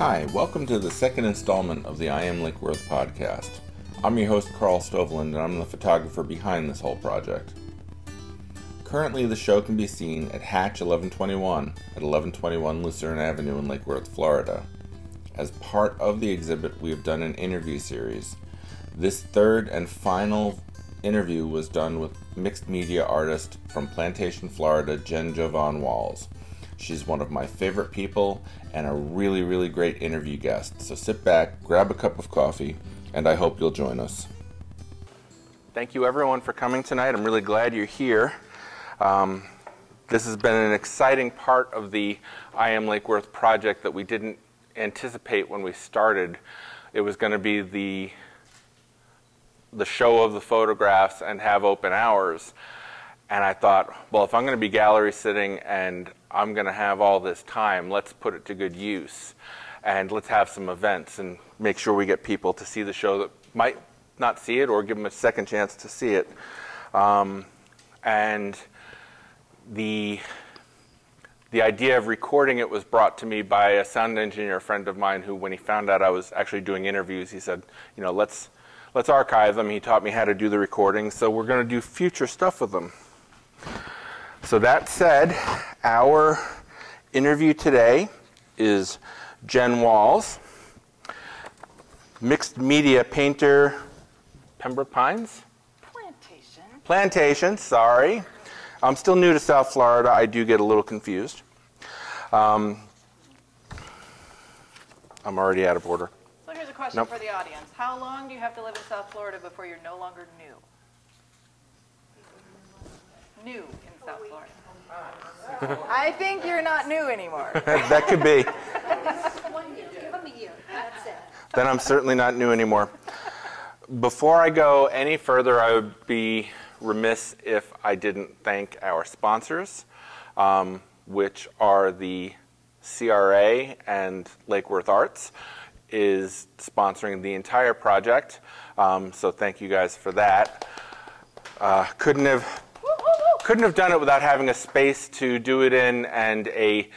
Hi, welcome to the second installment of the I Am Lake Worth podcast. I'm your host, Carl Stoveland, and I'm the photographer behind this whole project. Currently, the show can be seen at Hatch 1121 at 1121 Lucerne Avenue in Lake Worth, Florida. As part of the exhibit, we have done an interview series. This third and final interview was done with mixed media artist from Plantation, Florida, Jen Jovan Walls. She's one of my favorite people and a really, really great interview guest. So sit back, grab a cup of coffee, and I hope you'll join us. Thank you, everyone, for coming tonight. I'm really glad you're here. Um, this has been an exciting part of the I Am Lake Worth project that we didn't anticipate when we started. It was going to be the the show of the photographs and have open hours. And I thought, well, if I'm going to be gallery sitting and I'm going to have all this time, let's put it to good use. And let's have some events and make sure we get people to see the show that might not see it or give them a second chance to see it. Um, and the the idea of recording it was brought to me by a sound engineer friend of mine who when he found out I was actually doing interviews he said you know let's let's archive them he taught me how to do the recording, so we're going to do future stuff with them so that said our interview today is Jen Walls mixed media painter Pembroke Pines Plantation. Plantation sorry I'm still new to South Florida. I do get a little confused. Um, I'm already out of order. So here's a question Nope. for the audience. How long do you have to live in South Florida before you're no longer new? New South Florida. I think you're not new anymore. that could be. One year, give them a year, that's it. Then I'm certainly not new anymore. Before I go any further, I would be remiss if I didn't thank our sponsors, um, which are the CRA and Lake Worth Arts, is sponsoring the entire project. Um, so thank you guys for that. Uh, couldn't have couldn't have done it without having a space to do it in and a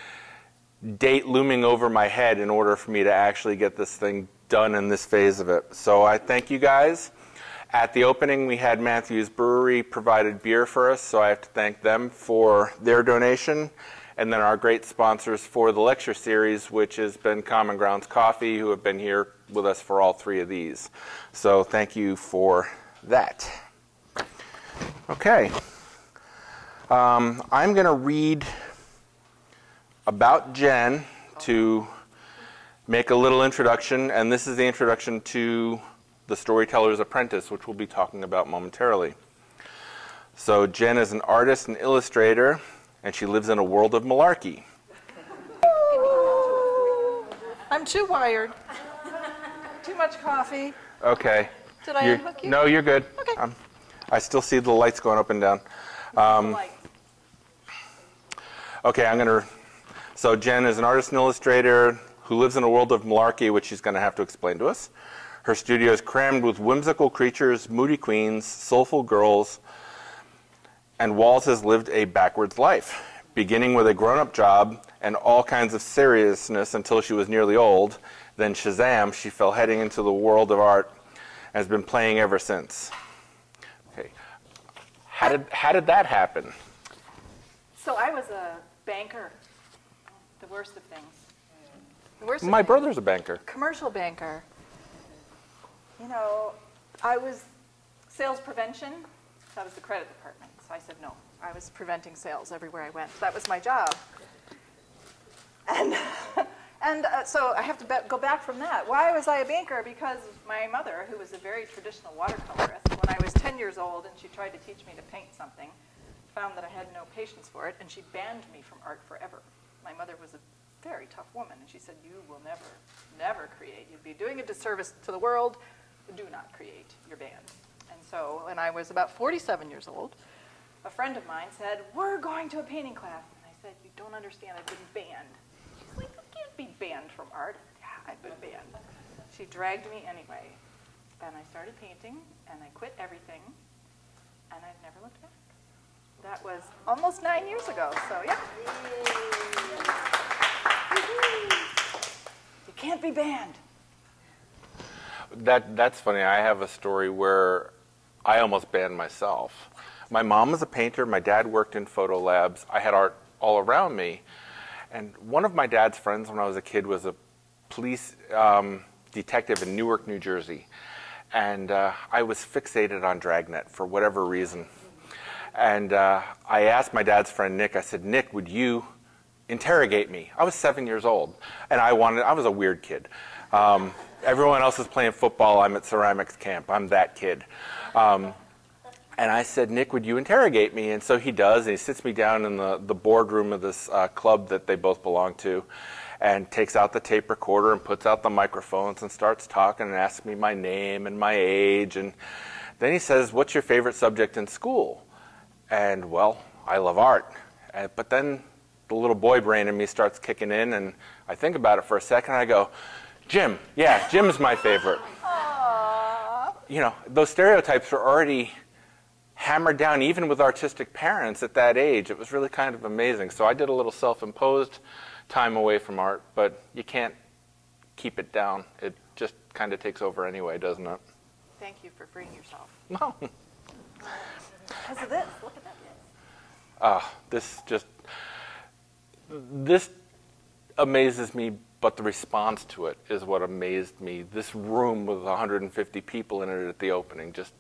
date looming over my head in order for me to actually get this thing done in this phase of it. So I thank you guys. At the opening, we had Matthews Brewery provided beer for us, so I have to thank them for their donation. And then our great sponsors for the lecture series, which has been Common Grounds Coffee, who have been here with us for all three of these. So thank you for that. Okay. Um, I'm going to read about Jen to make a little introduction, and this is the introduction to The Storyteller's Apprentice, which we'll be talking about momentarily. So, Jen is an artist and illustrator, and she lives in a world of malarkey. I'm too wired. Too much coffee. Okay. Did I You're- unhook you? No, you're good. Okay. Um, I still see the lights going up and down. Um, Okay, I'm going to. So, Jen is an artist and illustrator who lives in a world of malarkey, which she's going to have to explain to us. Her studio is crammed with whimsical creatures, moody queens, soulful girls, and Walls has lived a backwards life, beginning with a grown up job and all kinds of seriousness until she was nearly old. Then, Shazam, she fell heading into the world of art and has been playing ever since. How did, how did that happen? So I was a banker. The worst of things. The worst of My things. brother's a banker. commercial banker. You know, I was sales prevention. That was the credit department. So I said no. I was preventing sales everywhere I went. That was my job. And and uh, so I have to be- go back from that. Why was I a banker? Because my mother, who was a very traditional watercolorist, when I was 10 years old and she tried to teach me to paint something, found that I had no patience for it, and she banned me from art forever. My mother was a very tough woman, and she said, You will never, never create. You'd be doing a disservice to the world. Do not create. You're banned. And so, when I was about 47 years old, a friend of mine said, We're going to a painting class. And I said, You don't understand. I've been banned. She's like, You can't be banned from art. Yeah, I've been banned. She dragged me anyway. And I started painting, and I quit everything, and I've never looked back. That was almost nine years ago, so yeah. You can't be banned. That that's funny. I have a story where I almost banned myself. My mom was a painter. My dad worked in photo labs. I had art all around me, and one of my dad's friends when I was a kid was a police um, detective in Newark, New Jersey, and uh, I was fixated on Dragnet for whatever reason. And uh, I asked my dad's friend Nick. I said, Nick, would you interrogate me? I was seven years old, and I wanted. I was a weird kid. Um, everyone else is playing football. I'm at ceramics camp. I'm that kid. Um, and I said, Nick, would you interrogate me? And so he does, and he sits me down in the, the boardroom of this uh, club that they both belong to, and takes out the tape recorder and puts out the microphones and starts talking and asks me my name and my age. And then he says, What's your favorite subject in school? And well, I love art. Uh, but then the little boy brain in me starts kicking in, and I think about it for a second, and I go, gym, Yeah, gym's my favorite. You know, those stereotypes are already hammered down, even with artistic parents at that age. It was really kind of amazing. So I did a little self imposed time away from art, but you can't keep it down. It just kind of takes over anyway, doesn't it? Thank you for freeing yourself. No. Because of this, look at that. Uh, this just, this amazes me, but the response to it is what amazed me. This room with 150 people in it at the opening, just,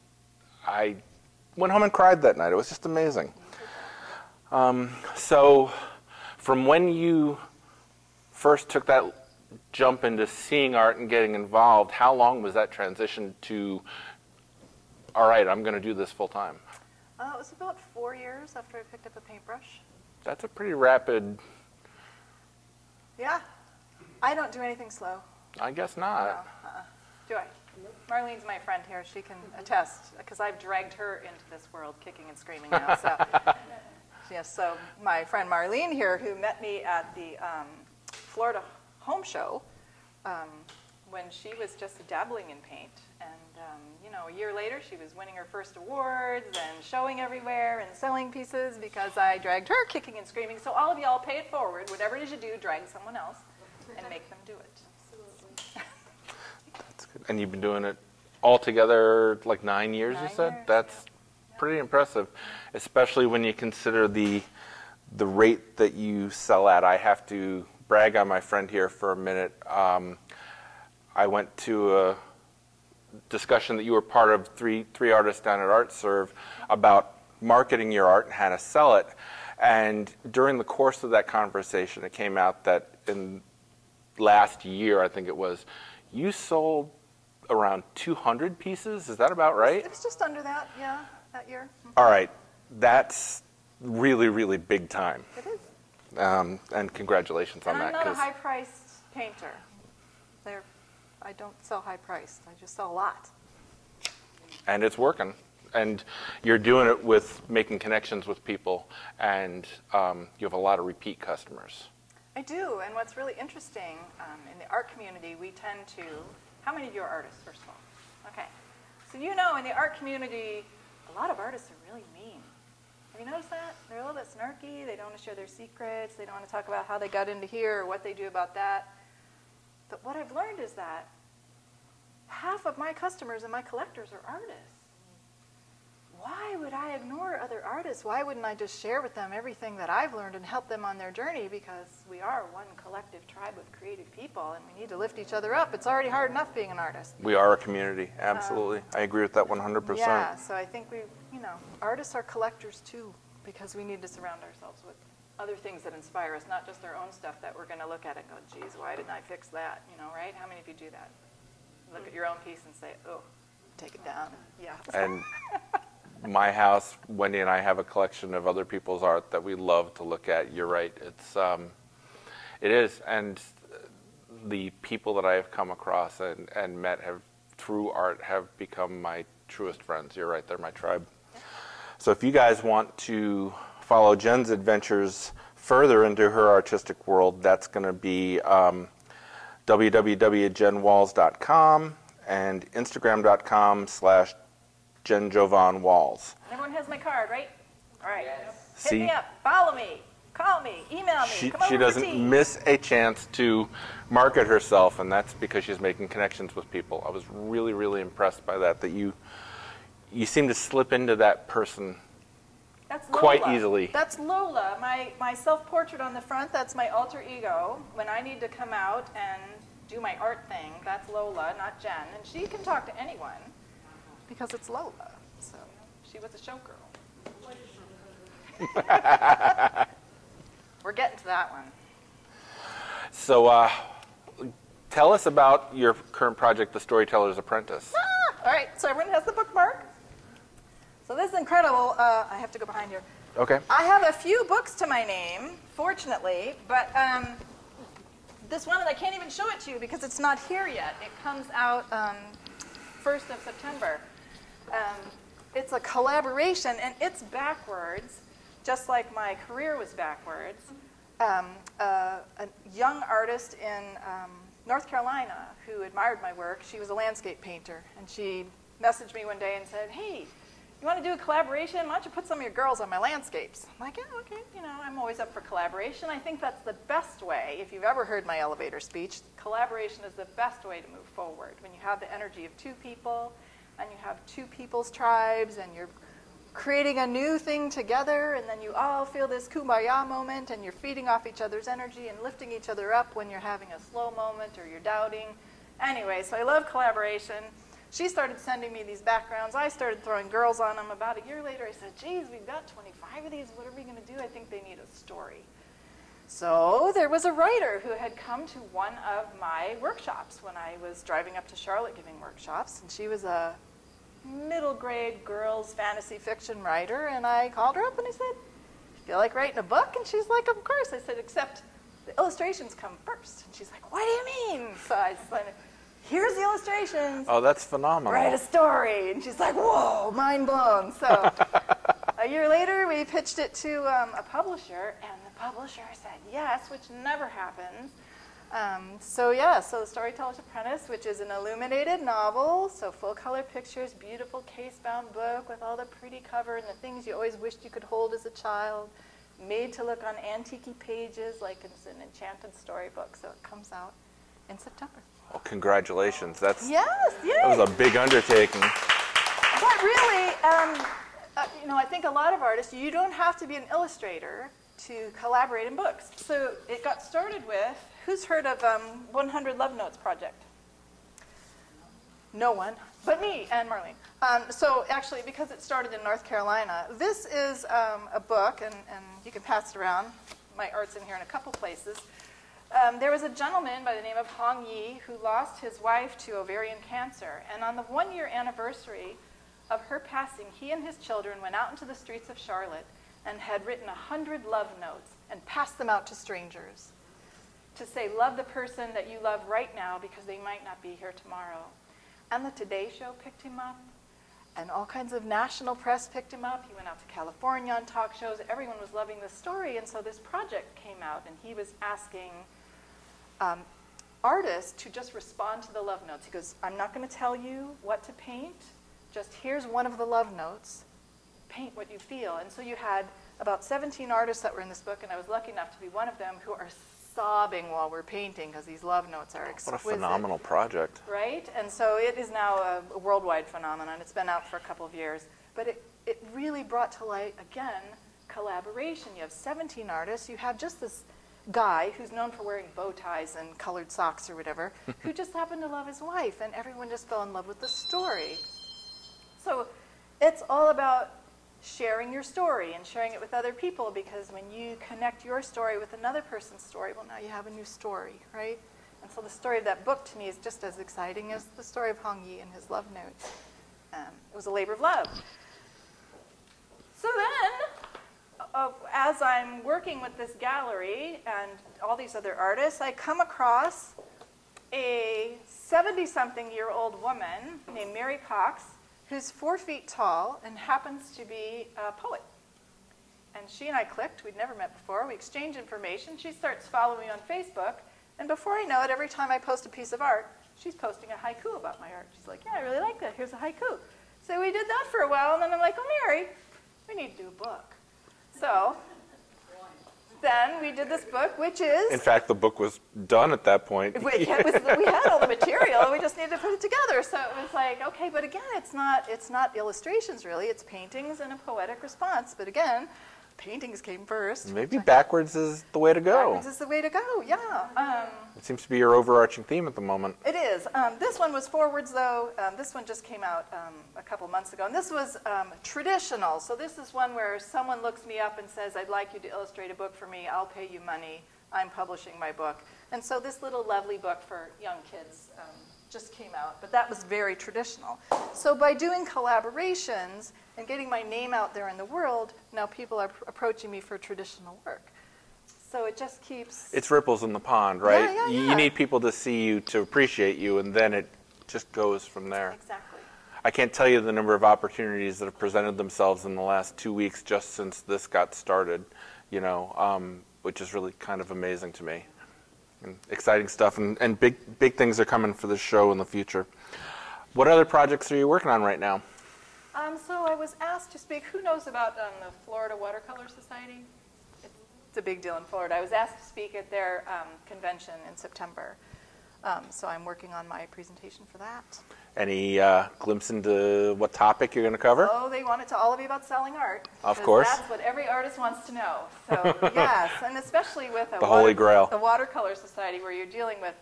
I went home and cried that night. It was just amazing. Um, so, from when you first took that jump into seeing art and getting involved, how long was that transition to, all right, I'm going to do this full time? Uh, it was about four years after I picked up a paintbrush. That's a pretty rapid, Yeah. I don't do anything slow. I guess No, not. uh-uh. Do I? Marlene's my friend here. She can attest because I've dragged her into this world kicking and screaming now. So, yes, so my friend Marlene here, who met me at the um, Florida Home Show um, when she was just dabbling in paint. And, um, you know, a year later, she was winning her first awards and showing everywhere and selling pieces because I dragged her kicking and screaming. So, all of y'all pay it forward. Whatever it is you do, drag someone else and make them do it. And you've been doing it all together like nine years, you Nine said? years, That's pretty impressive, especially when you consider the the rate that you sell at. I have to brag on my friend here for a minute. Um, I went to a discussion that you were part of, three three artists down at Art Serve, about marketing your art and how to sell it. And during the course of that conversation, it came out that in last year, I think it was, you sold around 200 pieces. Is that about right? It's just under that, yeah, that year. All right, that's really, really big time. It is. Um, and congratulations on And I'm that. not a 'cause- high-priced painter. They're, I don't sell high-priced. I just sell a lot. and it's working. And you're doing it with making connections with people, and um, you have a lot of repeat customers. I do, and what's really interesting, um, in the art community, we tend to, how many of you are artists, first of all? Okay. So you know, in the art community, a lot of artists are really mean. Have you noticed that? They're a little bit snarky, they don't want to share their secrets, they don't want to talk about how they got into here or what they do about that. But what I've learned is that half of my customers and my collectors are artists. Why would I ignore other artists? Why wouldn't I just share with them everything that I've learned and help them on their journey? Because we are one collective tribe of creative people and we need to lift each other up. It's already hard enough being an artist. We are a community, absolutely. Um, I agree with that 100%. Yeah, so I think we, you know, artists are collectors too because we need to surround ourselves with other things that inspire us, not just our own stuff that we're going to look at and go, geez, why didn't I fix that? You know, right? How many of you do that? Look at your own piece and say, oh, take it down. Yeah. And my house, Wendy and I have a collection of other people's art that we love to look at. You're right. It's um, it is, and the people that I have come across and, and met have through art have become my truest friends. You're right. They're my tribe. So if you guys want to follow Jen's adventures further into her artistic world, that's going to be um, www.jenwalls.com and instagram.com slash Jen Jovan Walls. Everyone has my card, right? All right. Hit See? me up. Follow me. Call me, email me, She, come she doesn't tea. miss a chance to market herself, and that's because she's making connections with people. I was really, really impressed by that. That you, you seem to slip into that person. That's quite Lola. easily. That's Lola, my, my self-portrait on the front. That's my alter ego. When I need to come out and do my art thing, that's Lola, not Jen. And she can talk to anyone because it's Lola. So she was a showgirl. We're getting to that one. So, uh, tell us about your current project, The Storyteller's Apprentice. Ah, all right, so everyone has the bookmark. So this is incredible. Uh, I have to go behind here. Okay. I have a few books to my name, fortunately, but um, this one, and I can't even show it to you because it's not here yet. It comes out um, 1st of September. Um, it's a collaboration, and it's backwards, just like my career was backwards. Um, uh, a young artist in um, North Carolina who admired my work, she was a landscape painter, and she messaged me one day and said, Hey, you want to do a collaboration? Why don't you put some of your girls on my landscapes? I'm like, yeah, okay. You know, I'm always up for collaboration. I think that's the best way. If you've ever heard my elevator speech, collaboration is the best way to move forward. When you have the energy of two people, and you have two people's tribes, and you're creating a new thing together, and then you all feel this kumbaya moment, and you're feeding off each other's energy and lifting each other up when you're having a slow moment or you're doubting. Anyway, so I love collaboration. She started sending me these backgrounds. I started throwing girls on them. About a year later, I said, geez, we've got 25 of these. What are we going to do? I think they need a story. So there was a writer who had come to one of my workshops when I was driving up to Charlotte giving workshops, and she was a middle grade girls fantasy fiction writer. And I called her up and I said, "Feel like writing a book?" And she's like, "Of course." I said, "Except the illustrations come first. And she's like, "What do you mean?" So I said, "Here's the illustrations." Oh, that's phenomenal. write a story. And she's like, whoa, mind blown. So a year later, we pitched it to um, a publisher, and publisher said yes, which never happens. Um, so yeah, so The Storyteller's Apprentice, which is an illuminated novel, so full color pictures, beautiful case-bound book with all the pretty cover and the things you always wished you could hold as a child, made to look on antique pages like it's an enchanted storybook. So it comes out in September. Well, congratulations. That's Yes, that yay! was a big undertaking. But really, um, uh, you know, I think a lot of artists, you don't have to be an illustrator to collaborate in books. So it got started with, who's heard of um, 100 Love Notes Project? No one, but me and Marlene. Um, so actually, because it started in North Carolina, this is um, a book, and, and you can pass it around. My art's in here in a couple places. Um, there was a gentleman by the name of Hong Yi who lost his wife to ovarian cancer, and on the one-year anniversary of her passing, he and his children went out into the streets of Charlotte and had written a hundred love notes and passed them out to strangers to say, love the person that you love right now because they might not be here tomorrow. And the Today Show picked him up, and all kinds of national press picked him up. He went out to California on talk shows. Everyone was loving this story, and so this project came out, and he was asking um, artists to just respond to the love notes. He goes, I'm not going to tell you what to paint, just here's one of the love notes. Paint what you feel. And so you had about 17 artists that were in this book, and I was lucky enough to be one of them who are sobbing while we're painting because these love notes are expensive. What a phenomenal project. Right? And so it is now a, a worldwide phenomenon. It's been out for a couple of years. But it, it really brought to light, again, collaboration. You have 17 artists. You have just this guy who's known for wearing bow ties and colored socks or whatever, who just happened to love his wife, and everyone just fell in love with the story. So it's all about sharing your story and sharing it with other people because when you connect your story with another person's story, well, now you have a new story, right? And so the story of that book to me is just as exciting as the story of Hong Yi and his love notes. Um, it was a labor of love. So then, uh, as I'm working with this gallery and all these other artists, I come across a 70 something year old woman named Mary Cox who's four feet tall and happens to be a poet. And she and I clicked. We'd never met before. We exchanged information. She starts following me on Facebook. And before I know it, every time I post a piece of art, she's posting a haiku about my art. She's like, Yeah, I really like that. Here's a haiku. So we did that for a while. And then I'm like, Oh, Mary, we need to do a book. So then we did this book, which is In fact, the book was done at that point. we, was, we had all the material, we just needed to put it together. So it was like, okay, but again, it's not it's not illustrations really. It's paintings and a poetic response. But again, paintings came first. Maybe backwards is the way to go. Backwards is the way to go. Yeah. Um, It seems to be your overarching theme at the moment. It is. Um, this one was forwards, though. Um, this one just came out um, a couple months ago. And this was um, traditional. So this is one where someone looks me up and says, I'd like you to illustrate a book for me. I'll pay you money. I'm publishing my book. And so this little lovely book for young kids um, just came out. But that was very traditional. So by doing collaborations and getting my name out there in the world, now people are pr- approaching me for traditional work. So it just keeps. It's ripples in the pond, right? yeah, You- yeah. You need people to see you to appreciate you, and then it just goes from there. Exactly. I can't tell you the number of opportunities that have presented themselves in the last two weeks just since this got started, you know, um, which is really kind of amazing to me. And exciting stuff, and, and big, big things are coming for this show in the future. What other projects are you working on right now? Um, so I was asked to speak. Who knows about um, the Florida Watercolor Society? It's, a big deal in Florida. I was asked to speak at their um, convention in September. Um, so I'm working on my presentation for that. Any uh, glimpse into what topic you're going to cover? Oh, they want it to all be about selling art. Of course. That's what every artist wants to know. So yes, and especially with a The Holy Grail. the watercolor society where you're dealing with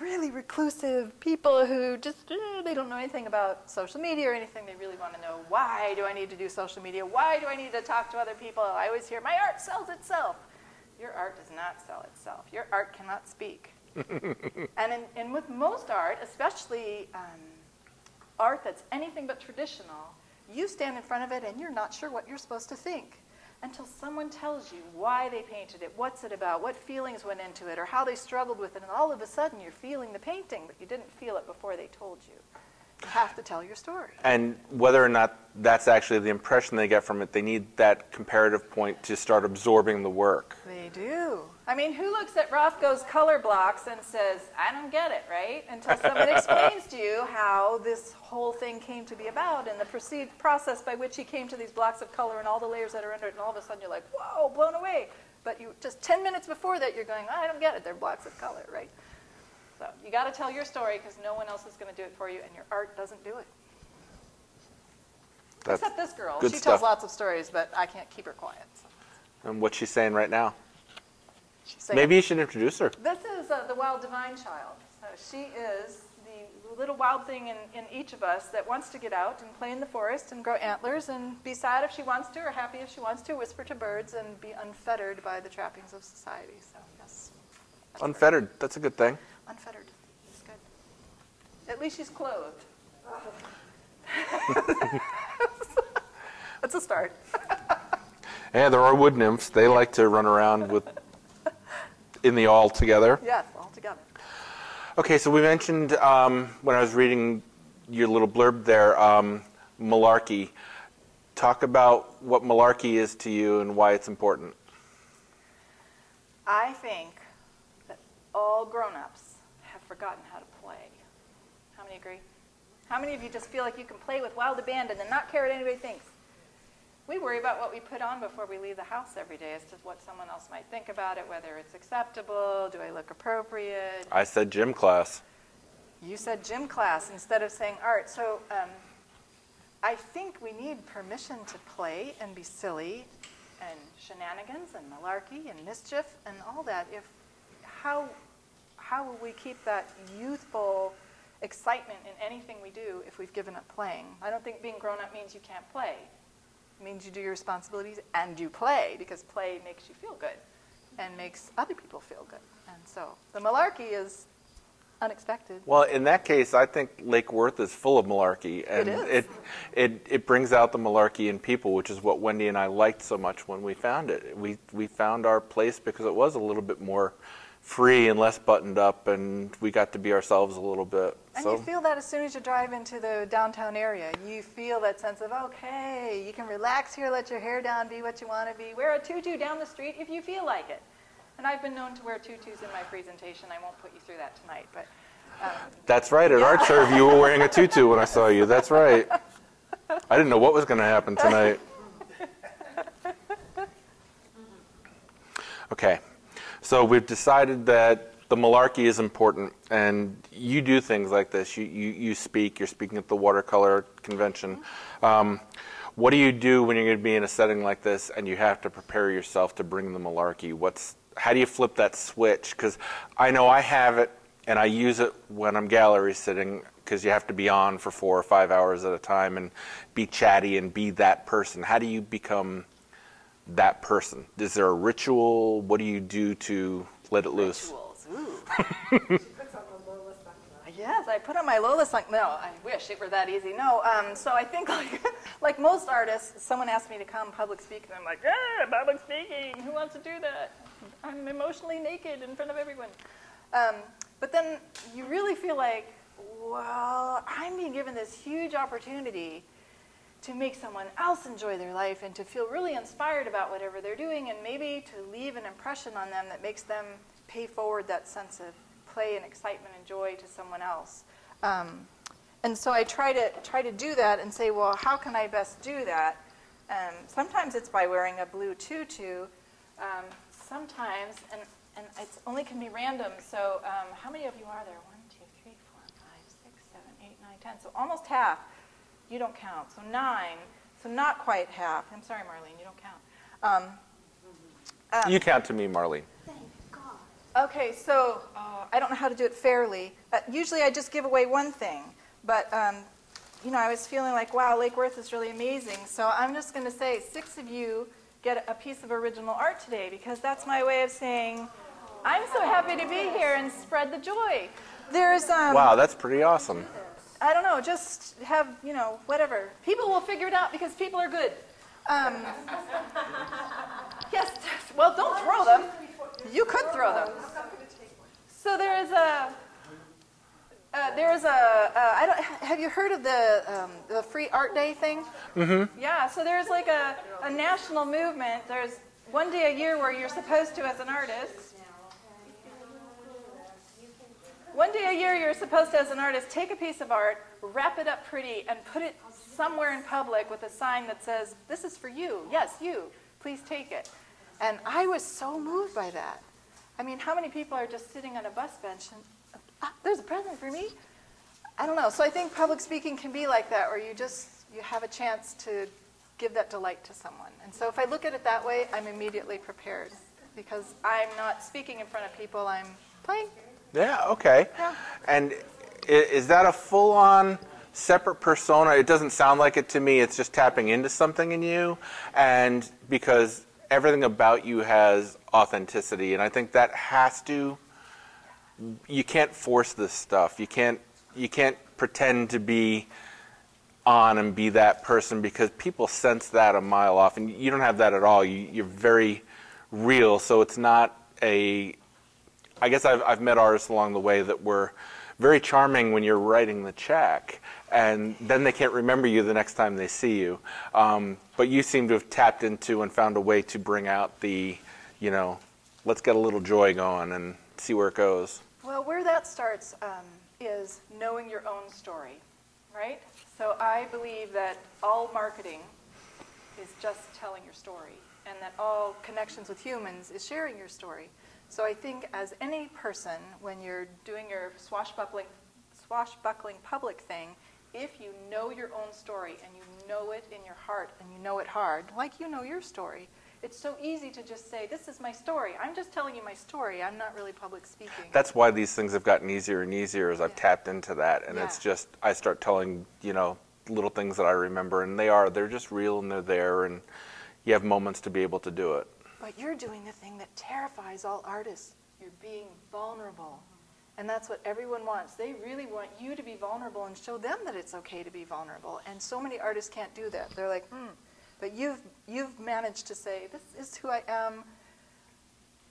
really reclusive people who just eh, they don't know anything about social media or anything. They really want to know why do I need to do social media? Why do I need to talk to other people? I always hear my art sells itself. Your art does not sell itself. Your art cannot speak. and in, and with most art, especially um, art that's anything but traditional, you stand in front of it and you're not sure what you're supposed to think until someone tells you why they painted it, what's it about, what feelings went into it, or how they struggled with it, and all of a sudden you're feeling the painting, but you didn't feel it before they told you. You have to tell your story. And whether or not that's actually the impression they get from it, they need that comparative point to start absorbing the work. They do. I mean, who looks at Rothko's color blocks and says, I don't get it, right? Until someone explains to you how this whole thing came to be about and the proceed, process by which he came to these blocks of color and all the layers that are under it, and all of a sudden you're like, whoa, blown away. But you just 10 minutes before that, you're going, I don't get it. They're blocks of color, right? So you got to tell your story because no one else is going to do it for you, and your art doesn't do it. That's, Except this girl. good she stuff. tells lots of stories, but I can't keep her quiet. So and what she's saying right now. she's saying- Maybe you should introduce her. This is uh, the wild divine child. So she is the little wild thing in, in each of us that wants to get out and play in the forest and grow antlers and be sad if she wants to or happy if she wants to, whisper to birds and be unfettered by the trappings of society. So, yes. Unfettered. That's a good thing. Unfettered. It's good. At least she's clothed. That's a start. Yeah, there are wood nymphs. They like to run around with in the all together. Yes, all together. Okay, so we mentioned um, when I was reading your little blurb there, um, malarkey. Talk about what malarkey is to you and why it's important. I think that all grown-ups have forgotten how to play. How many agree? How many of you just feel like you can play with wild abandon and not care what anybody thinks? We worry about what we put on before we leave the house every day as to what someone else might think about it, whether it's acceptable, do I look appropriate? I said gym class. You said gym class instead of saying art. So um, I think we need permission to play and be silly and shenanigans and malarkey and mischief and all that. If how how will we keep that youthful excitement in anything we do if we've given up playing? I don't think being grown up means you can't play. It means you do your responsibilities and you play because play makes you feel good and makes other people feel good. And so the malarkey is unexpected. Well, in that case, I think Lake Worth is full of malarkey, and is. it, it it brings out the malarkey in people, which is what Wendy and I liked so much when we found it. We we found our place because it was a little bit more free and less buttoned up, and we got to be ourselves a little bit. And so you feel that as soon as you drive into the downtown area. You feel that sense of, okay, you can relax here, let your hair down, be what you want to be. Wear a tutu down the street if you feel like it. And I've been known to wear tutus in my presentation. I won't put you through that tonight, but um, that's right. At Art Serve, you were wearing a tutu when I saw you. That's right. I didn't know what was going to happen tonight. Okay. So we've decided that the malarkey is important, and you do things like this. You, you, you speak, you're speaking at the watercolor convention. Um, what do you do when you're going to be in a setting like this and you have to prepare yourself to bring the malarkey? What's, how do you flip that switch? Because I know I have it, and I use it when I'm gallery sitting because you have to be on for four or five hours at a time and be chatty and be that person. How do you become that person? Is there a ritual? What do you do to let it loose? Yes, I put on my Lola song. No, I wish it were that easy. No, um, so I think like, like most artists, someone asked me to come public speak, and I'm like, yeah, public speaking. Who wants to do that? I'm emotionally naked in front of everyone. Um, but then you really feel like, well, I'm being given this huge opportunity to make someone else enjoy their life and to feel really inspired about whatever they're doing and maybe to leave an impression on them that makes them pay forward that sense of play and excitement and joy to someone else. Um, and so I try to try to do that and say, well, how can I best do that? Um, sometimes it's by wearing a blue tutu. Um, sometimes, and and it only can be random. So um, how many of you are there? One, two, three, four, five, six, seven, eight, nine, ten. So almost half. You don't count. So nine. So not quite half. I'm sorry, Marlene, you don't count. Um, uh, You count to me, Marlene. Thank God. Okay, so uh, I don't know how to do it fairly. Uh, usually I just give away one thing, but um, you know, I was feeling like, wow, Lake Worth is really amazing. So I'm just going to say six of you get a piece of original art today because that's my way of saying, I'm so happy to be here and spread the joy. There's, um, Wow, that's pretty awesome. I don't know, just have, you know, whatever. People will figure it out because people are good. Um, yes, well, don't throw them. You could throw them. So there is a, uh, there is a, uh, I don't, have you heard of the, um, the Free Art Day thing? Mm-hmm. Yeah, so there's like a, a national movement. There's one day a year where you're supposed to, as an artist, one day a year, you're supposed to, as an artist, take a piece of art, wrap it up pretty, and put it somewhere in public with a sign that says, This is for you. Yes, you. Please take it. And I was so moved by that. I mean, how many people are just sitting on a bus bench and, ah, there's a present for me? I don't know. So I think public speaking can be like that, where you just you have a chance to give that delight to someone. And so if I look at it that way, I'm immediately prepared because I'm not speaking in front of people. I'm playing. Yeah, okay. Yeah. And i- is that a full on separate persona? It doesn't sound like it to me. It's just tapping into something in you. And because everything about you has authenticity. And I think that has to, you can't force this stuff. You can't, you can't pretend to be on and be that person because people sense that a mile off. And you don't have that at all. You, you're very real. So it's not a, I guess I've, I've met artists along the way that were very charming when you're writing the check, and then they can't remember you the next time they see you. Um, but you seem to have tapped into and found a way to bring out the, you know, let's get a little joy going and see where it goes. Well, where that starts um, is knowing your own story, right? So I believe that all marketing is just telling your story, and that all connections with humans is sharing your story. So I think as any person, when you're doing your swashbuckling, swashbuckling public thing, if you know your own story and you know it in your heart and you know it hard, like you know your story, it's so easy to just say, This is my story. I'm just telling you my story. I'm not really public speaking. That's why these things have gotten easier and easier as I've Yeah. tapped into that, and it's just I start telling you know little things that I remember, and they are they're just real and they're there, and you have moments to be able to do it. But you're doing the thing that terrifies all artists. You're being vulnerable. And that's what everyone wants. They really want you to be vulnerable and show them that it's okay to be vulnerable. And so many artists can't do that. They're like, hmm. But you've, you've managed to say, this is who I am,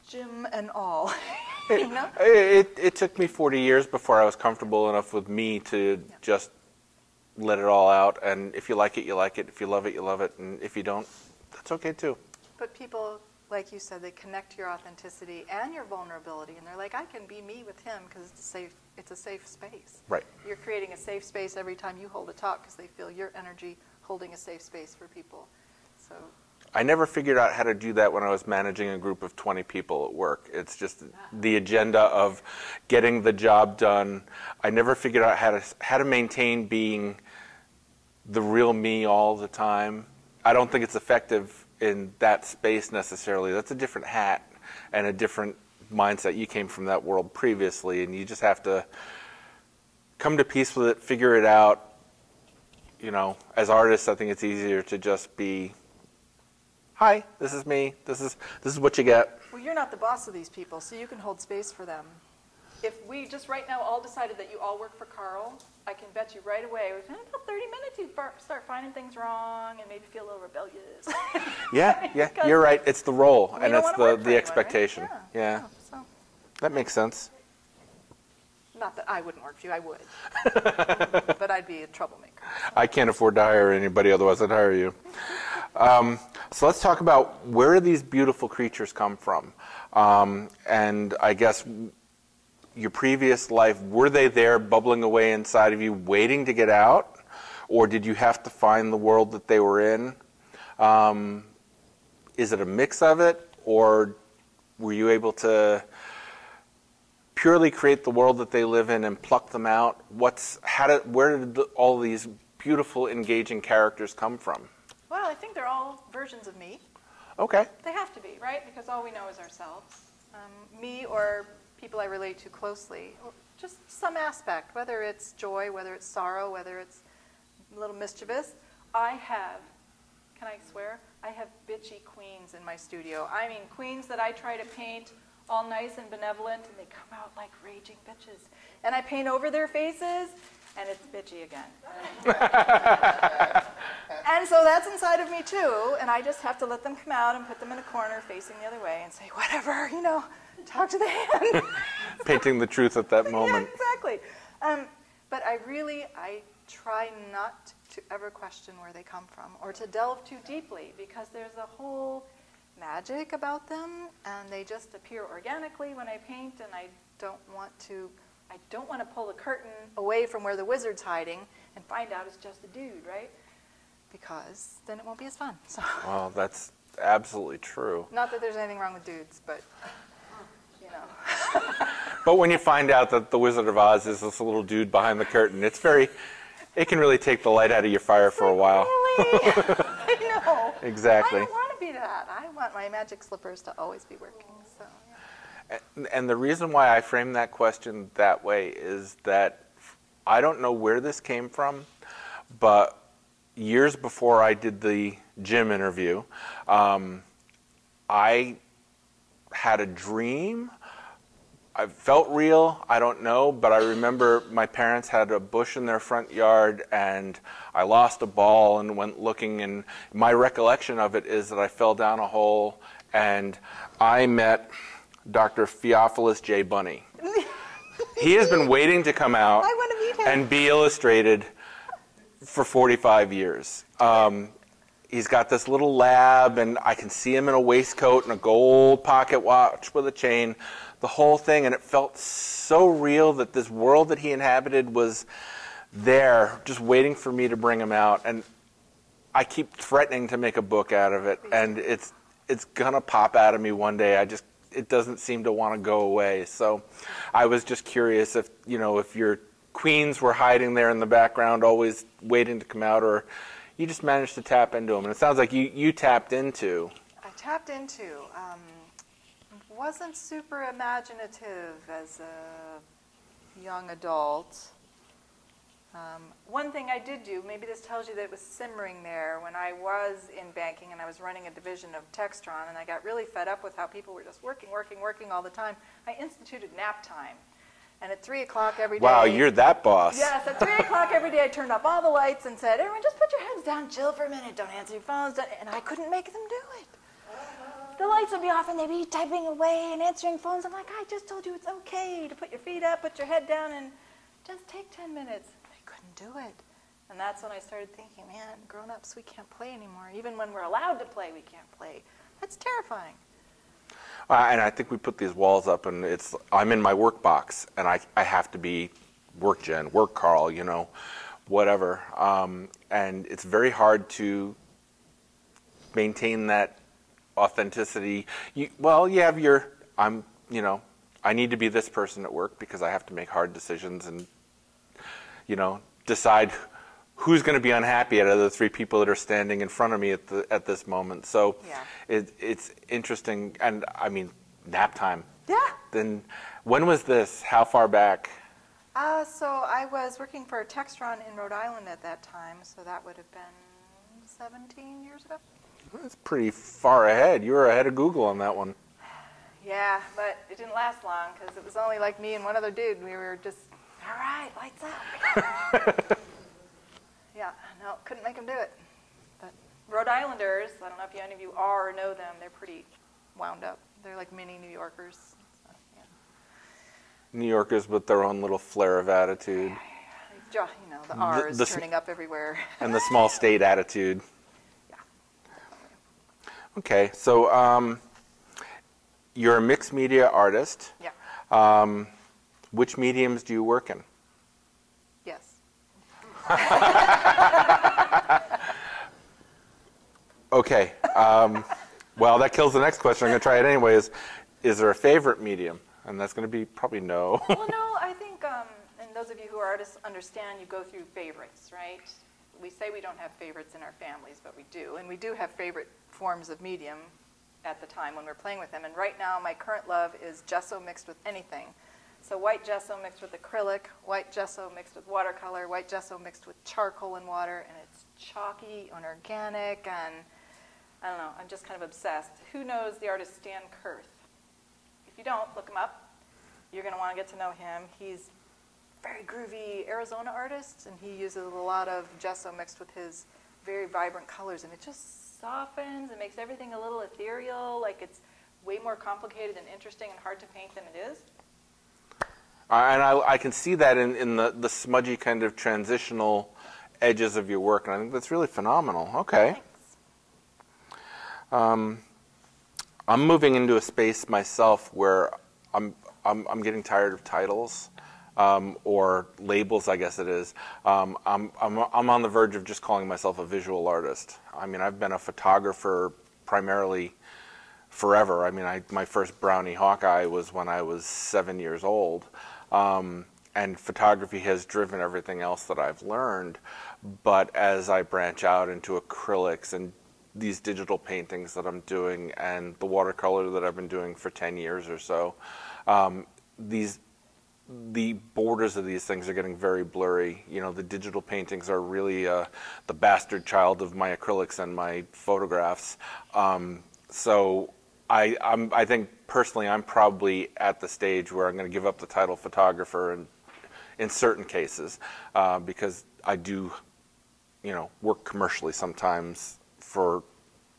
gym and all. you know? It, it, it took me 40 years before I was comfortable enough with me to Yeah. just let it all out. And if you like it, you like it. If you love it, you love it. And if you don't, that's okay too. But people, like you said, they connect your authenticity and your vulnerability, and they're like, I can be me with him because it's safe. It's a safe space. Right. You're creating a safe space every time you hold a talk because they feel your energy holding a safe space for people. So I never figured out how to do that when I was managing a group of 20 people at work. It's just ah. the agenda of getting the job done. I never figured out how to how to maintain being the real me all the time. I don't think it's effective in that space necessarily. That's a different hat and a different mindset. You came from that world previously, and you just have to come to peace with it, figure it out. You know, as artists, I think it's easier to just be, "Hi, this is me. This is this is what you get." Well, you're not the boss of these people, so you can hold space for them. If we just right now all decided that you all work for Carl, I can bet you right away, within about 30 minutes, you start finding things wrong and maybe feel a little rebellious. Yeah, yeah, you're right. It's the role, and it's the the anyone, right? expectation. Yeah, So, that makes sense. not that I wouldn't work for you, I would. but I'd be a troublemaker. I can't afford to hire anybody, otherwise I'd hire you. Um, so let's talk about where do these beautiful creatures come from? Um, and I guess your previous life, were they there bubbling away inside of you, waiting to get out? Or did you have to find the world that they were in? Um, is it a mix of it? Or were you able to purely create the world that they live in and pluck them out? What's how did where did the, all these beautiful, engaging characters come from? Well, I think they're all versions of me. Okay. They have to be, right? Because all we know is ourselves. Um, me or people I relate to closely, or just some aspect, whether it's joy, whether it's sorrow, whether it's a little mischievous. I have, can I swear? I have bitchy queens in my studio. I mean, queens that I try to paint all nice and benevolent, and they come out like raging bitches. And I paint over their faces, and it's bitchy again. And so that's inside of me too, and I just have to let them come out and put them in a corner facing the other way and say, whatever, you know, talk to the hand. Painting the truth at that yeah, moment. exactly. Um, but I really, I try not to ever question where they come from or to delve too deeply because there's a whole magic about them and they just appear organically when I paint and I don't want to I don't want to pull the curtain away from where the wizard's hiding and find out it's just a dude, right? Because then it won't be as fun. So Well, that's absolutely true. not that there's anything wrong with dudes, but. But when you find out that the Wizard of Oz is this little dude behind the curtain, it's very, it can really take the light out of your fire for a while. Really? I know. Exactly. I don't want to be that. I want my magic slippers to always be working. So yeah. And- And the reason why I frame that question that way is that I don't know where this came from, but years before I did the gym interview, um, I had a dream. I felt real. I don't know, but I remember my parents had a bush in their front yard, and I lost a ball and went looking. And my recollection of it is that I fell down a hole, and I met Dr. Theophilus J. Bunny. he has been waiting to come out I wanna meet him. and be illustrated for 45 years. Um, he's got this little lab, and I can see him in a waistcoat and a gold pocket watch with a chain, the whole thing, and it felt so real that this world that he inhabited was there, just waiting for me to bring him out. And I keep threatening to make a book out of it, and it's it's gonna pop out of me one day. I just it doesn't seem to want to go away. So I was just curious if you know if your queens were hiding there in the background, always waiting to come out, or you just managed to tap into them. And it sounds like you you tapped into. I tapped into. Um, wasn't super imaginative as a young adult. Um, one thing I did do, maybe this tells you that it was simmering there when I was in banking and I was running a division of Textron, and I got really fed up with how people were just working, working, working all the time. I instituted nap time, and at three o'clock every day. Wow, you're that boss. Yes, at 3 o'clock every day, I turned off all the lights and said, everyone, just put your heads down, chill for a minute, don't answer your phones. don't-" And I couldn't make them do it. The lights would be off and they'd be typing away and answering phones. I'm like, I just told you it's okay to put your feet up, put your head down, and just take 10 minutes. They couldn't do it. And that's when I started thinking, man, grown ups, we can't play anymore. Even when we're allowed to play, we can't play. That's terrifying. Uh, and I think we put these walls up, and it's I'm in my work box, and I I have to be work Jen, work Carl, you know, whatever. Um, and it's very hard to maintain that authenticity. You, well, you have your, I'm, you know, I need to be this person at work because I have to make hard decisions and, you know, decide who's going to be unhappy out of the three people that are standing in front of me at the at this moment. So Yeah. it, it's interesting, and I mean, nap time. Yeah. Then, when was this? How far back? Uh, so I was working for Textron in Rhode Island at that time, so that would have been 17 years ago. That's pretty far ahead. You were ahead of Google on that one. Yeah, but it didn't last long because it was only like me and one other dude. We were just, all right, lights out. yeah, no, couldn't make them do it. But Rhode Islanders, I don't know if any of you are or know them, they're pretty wound up. They're like mini New Yorkers. So, yeah. New Yorkers with their own little flair of attitude You know, the R is the sm- turning up everywhere. and the small state attitude. Okay, so um, you're a mixed media artist. Yeah. Um, which mediums do you work in? Yes. Okay. Um, well, that kills the next question. I'm going to try it anyways. Is there a favorite medium? And that's going to be probably no. well, no, I think, um, and those of you who are artists understand you go through favorites, right? We say we don't have favorites in our families, but we do. And we do have favorite forms of medium at the time when we're playing with them. And right now, my current love is gesso mixed with anything. So white gesso mixed with acrylic, white gesso mixed with watercolor, white gesso mixed with charcoal and water, and it's chalky and organic, and I don't know, I'm just kind of obsessed. Who knows the artist Stan Kurth? If you don't, look him up. You're going to want to get to know him. He's very groovy Arizona artist, and he uses a lot of gesso mixed with his very vibrant colors, and it just softens and makes everything a little ethereal, like it's way more complicated and interesting and hard to paint than it is. Uh, and I, I can see that in, in the, the smudgy kind of transitional edges of your work, and I think that's really phenomenal. Okay. Thanks. I'm moving into a space myself where I'm, I'm, I'm getting tired of titles um, or labels, I guess it is. Um, I'm, I'm, I'm on the verge of just calling myself a visual artist. I mean, I've been a photographer primarily forever. I mean, I, my first Brownie Hawkeye was when I was seven years old. Um, and photography has driven everything else that I've learned. But as I branch out into acrylics and these digital paintings that I'm doing and the watercolor that I've been doing for 10 years or so, um, these the borders of these things are getting very blurry. You know, the digital paintings are really uh, the bastard child of my acrylics and my photographs. Um, so I, I'm, I think personally, I'm probably at the stage where I'm going to give up the title photographer and in certain cases uh, because I do, you know, work commercially sometimes for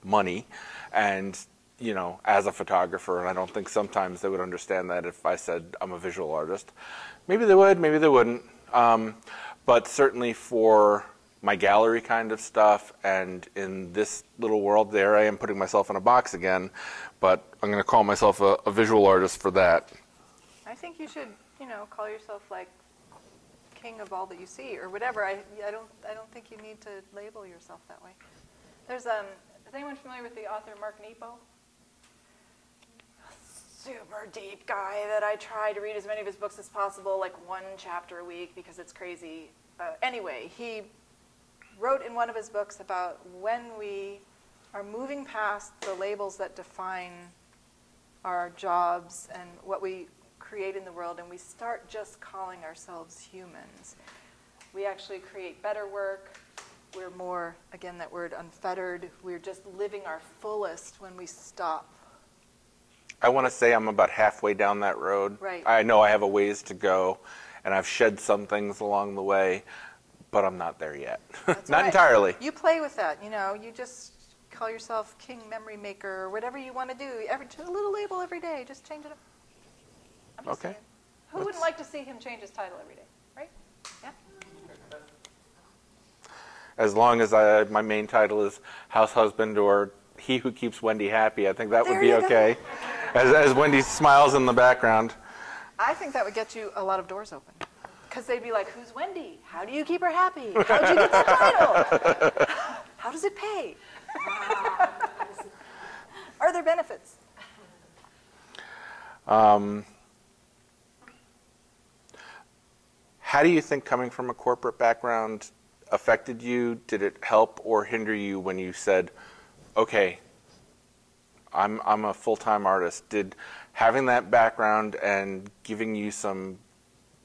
money and you know as a photographer and i don't think sometimes they would understand that if i said i'm a visual artist maybe they would maybe they wouldn't um, but certainly for my gallery kind of stuff and in this little world there i am putting myself in a box again but i'm going to call myself a, a visual artist for that I think you should, you know, call yourself like king of all that you see or whatever. I, I don't I don't think you need to label yourself that way. There's um is anyone familiar with the author Mark Nepo? Super deep guy that I try to read as many of his books as possible, like one chapter a week because it's crazy. Uh, anyway, he wrote in one of his books about when we are moving past the labels that define our jobs and what we create in the world, and we start just calling ourselves humans. We actually create better work. We're more, again, that word unfettered. We're just living our fullest when we stop. I want to say I'm about halfway down that road. Right. I know I have a ways to go, and I've shed some things along the way, but I'm not there yet. That's not right. entirely. You play with that, you know. You just call yourself King Memory Maker or whatever you want to do. Every a little label every day. Just change it up. I'm just Okay. saying. Who wouldn't like to see him change his title every day, right? Yeah. As long as I, my main title is house husband or he who keeps Wendy happy, I think that would be okay. go. As, as Wendy smiles in the background. I think that would get you a lot of doors open. Because they'd be like, who's Wendy? How do you keep her happy? How'd you get that title? How does it pay? Are there benefits? Um, how do you think coming from a corporate background affected you? Did it help or hinder you when you said, okay, I'm, I'm a full time artist? Did having that background and giving you some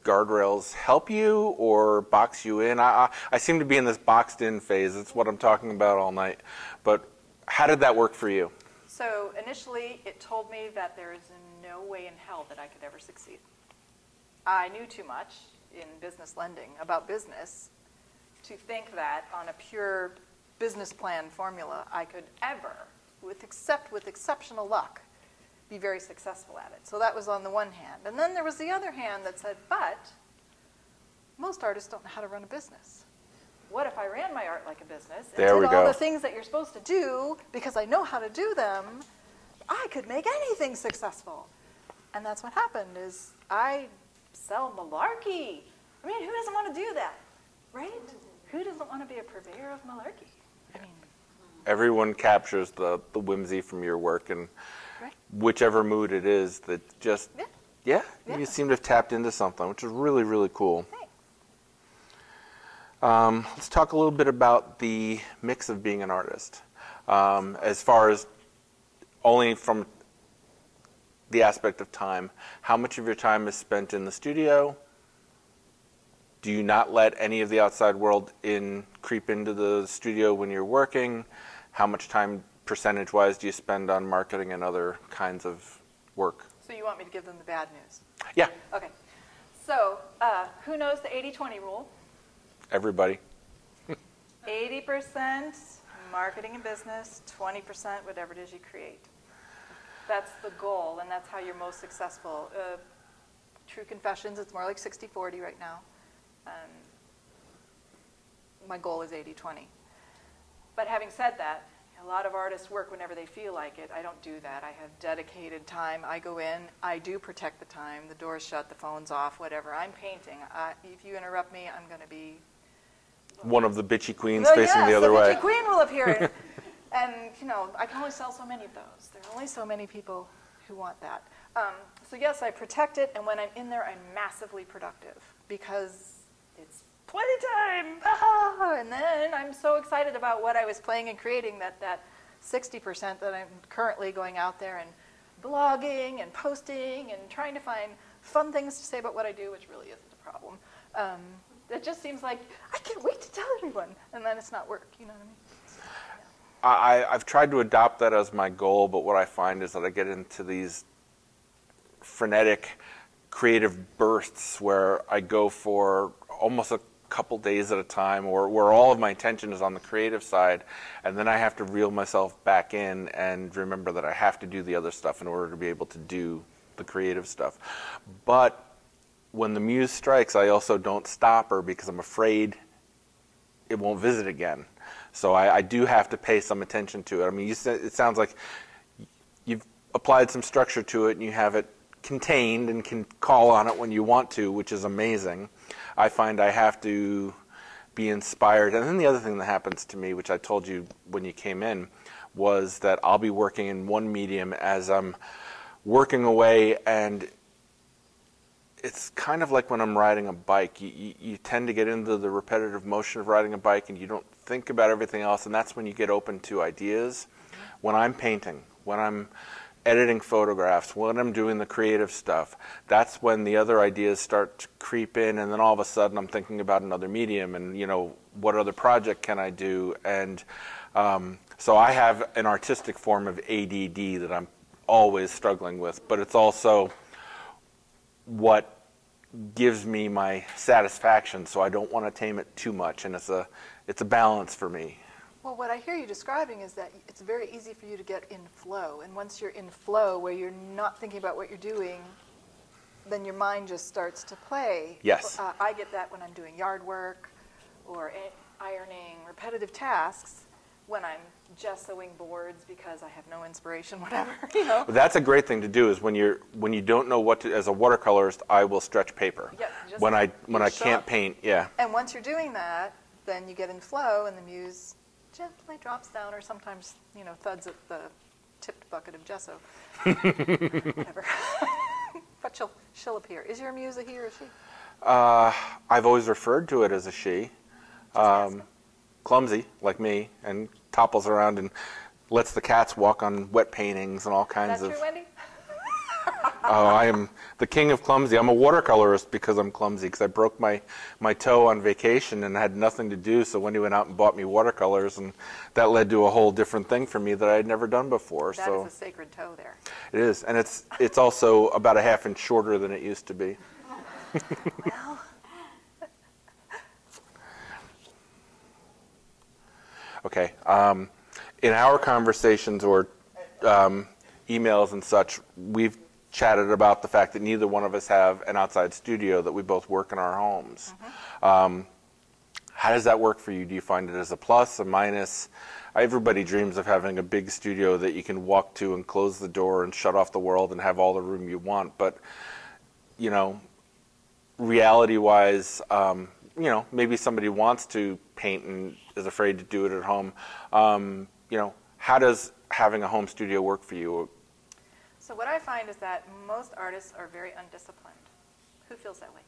guardrails help you or box you in? I, I, I seem to be in this boxed in phase. It's what I'm talking about all night. But how did that work for you? So initially, it told me that there is no way in hell that I could ever succeed. I knew too much in business lending about business to think that on a pure business plan formula, I could ever, with except with exceptional luck, be very successful at it. So that was on the one hand. And then there was the other hand that said, but most artists don't know how to run a business. What if I ran my art like a business and There did all go. the things that you're supposed to do because I know how to do them? I could make anything successful. And that's what happened is I sell malarkey. I mean, who doesn't want to do that? Right? Who doesn't want to be a purveyor of malarkey? Everyone captures the, the whimsy from your work and right? whichever mood it is that just, Yeah. yeah, Yeah. you seem to have tapped into something, which is really, really cool. Um, let's talk a little bit about the mix of being an artist. Um, as far as only from the aspect of time, how much of your time is spent in the studio? Do you not let any of the outside world in creep into the studio when you're working? How much time percentage wise do you spend on marketing and other kinds of work? So you want me to give them the bad news? Yeah, Okay. So uh, who knows the 80-20 rule? everybody. 80% marketing and business, 20% whatever it is you create. That's the goal, and that's how you're most successful. Uh, True confessions, it's more like 60-40 right now. Um, my goal is 80-20. But having said that, a lot of artists work whenever they feel like it. I don't do that. I have dedicated time. I go in, I do protect the time. The door's shut, the phone's off, whatever. I'm painting. I, if you interrupt me, I'm going to be One of the bitchy queens facing yes, the other the way. Witchy Queen will appear. and, you know, I can only sell so many of those. There are only so many people who want that. Um, so, yes, I protect it, and when I'm in there, I'm massively productive because playtime. Ah, and then I'm so excited about what I was playing and creating that that 60% that I'm currently going out there and blogging and posting and trying to find fun things to say about what I do, which really isn't a problem. Um, it just seems like I can't wait to tell everyone, and then it's not work. You know what I mean? I, I've tried to adopt that as my goal, but what I find is that I get into these frenetic creative bursts where I go for almost a couple days at a time, or where all of my attention is on the creative side, and then I have to reel myself back in and remember that I have to do the other stuff in order to be able to do the creative stuff. But when the muse strikes, I also don't stop her because I'm afraid it won't visit again. So I, I do have to pay some attention to it. I mean, you it sounds like you've applied some structure to it and you have it contained and can call on it when you want to, which is amazing. I find I have to be inspired. And then the other thing that happens to me, which I told you when you came in, was that I'll be working in one medium as I'm working away and it's kind of like when I'm riding a bike. You, you, you tend to get into the repetitive motion of riding a bike and you don't think about everything else, and that's when you get open to ideas. When I'm painting, when I'm editing photographs, when I'm doing the creative stuff, that's when the other ideas start to creep in, and then all of a sudden I'm thinking about another medium and, you know, what other project can I do? And um, so I have an artistic form of ADD that I'm always struggling with, but it's also what gives me my satisfaction so I don't want to tame it too much and it's a it's a balance for me. Well, what I hear you describing is that it's very easy for you to get in flow. And once you're in flow, where you're not thinking about what you're doing, then your mind just starts to play. Yes. Uh, I get that when I'm doing yard work or ironing, repetitive tasks, when I'm gessoing boards because I have no inspiration, whatever, you know. But that's a great thing to do is when you're when you don't know what to as a watercolorist I will stretch paper. Yeah, when I when I can't up. paint, yeah. And once you're doing that, then you get in flow and the muse gently drops down, or sometimes, you know, thuds at the tipped bucket of gesso. Whatever. but she'll, she'll appear. Is your muse a he or a she? Uh, I've always referred to it as a she. Um, clumsy, like me, and topples around and lets the cats walk on wet paintings and all Is kinds that of. true, Wendy? Oh, I am the king of clumsy. I'm a watercolorist because I'm clumsy because I broke my, my toe on vacation and had nothing to do. So Wendy went out and bought me watercolors, and that led to a whole different thing for me that I had never done before. So That is a sacred toe there. it is, and it's it's also about a half inch shorter than it used to be. Well, Okay. Um, in our conversations or um, emails and such, we've chatted about the fact that neither one of us have an outside studio, that we both work in our homes. Um, how does that work for you? Do you find it as a plus, a minus? Everybody dreams of having a big studio that you can walk to and close the door and shut off the world and have all the room you want. But, you know, reality wise, um, you know, maybe somebody wants to paint and is afraid to do it at home. Um, you know, how does having a home studio work for you? So what I find is that most artists are very undisciplined. Who feels that way?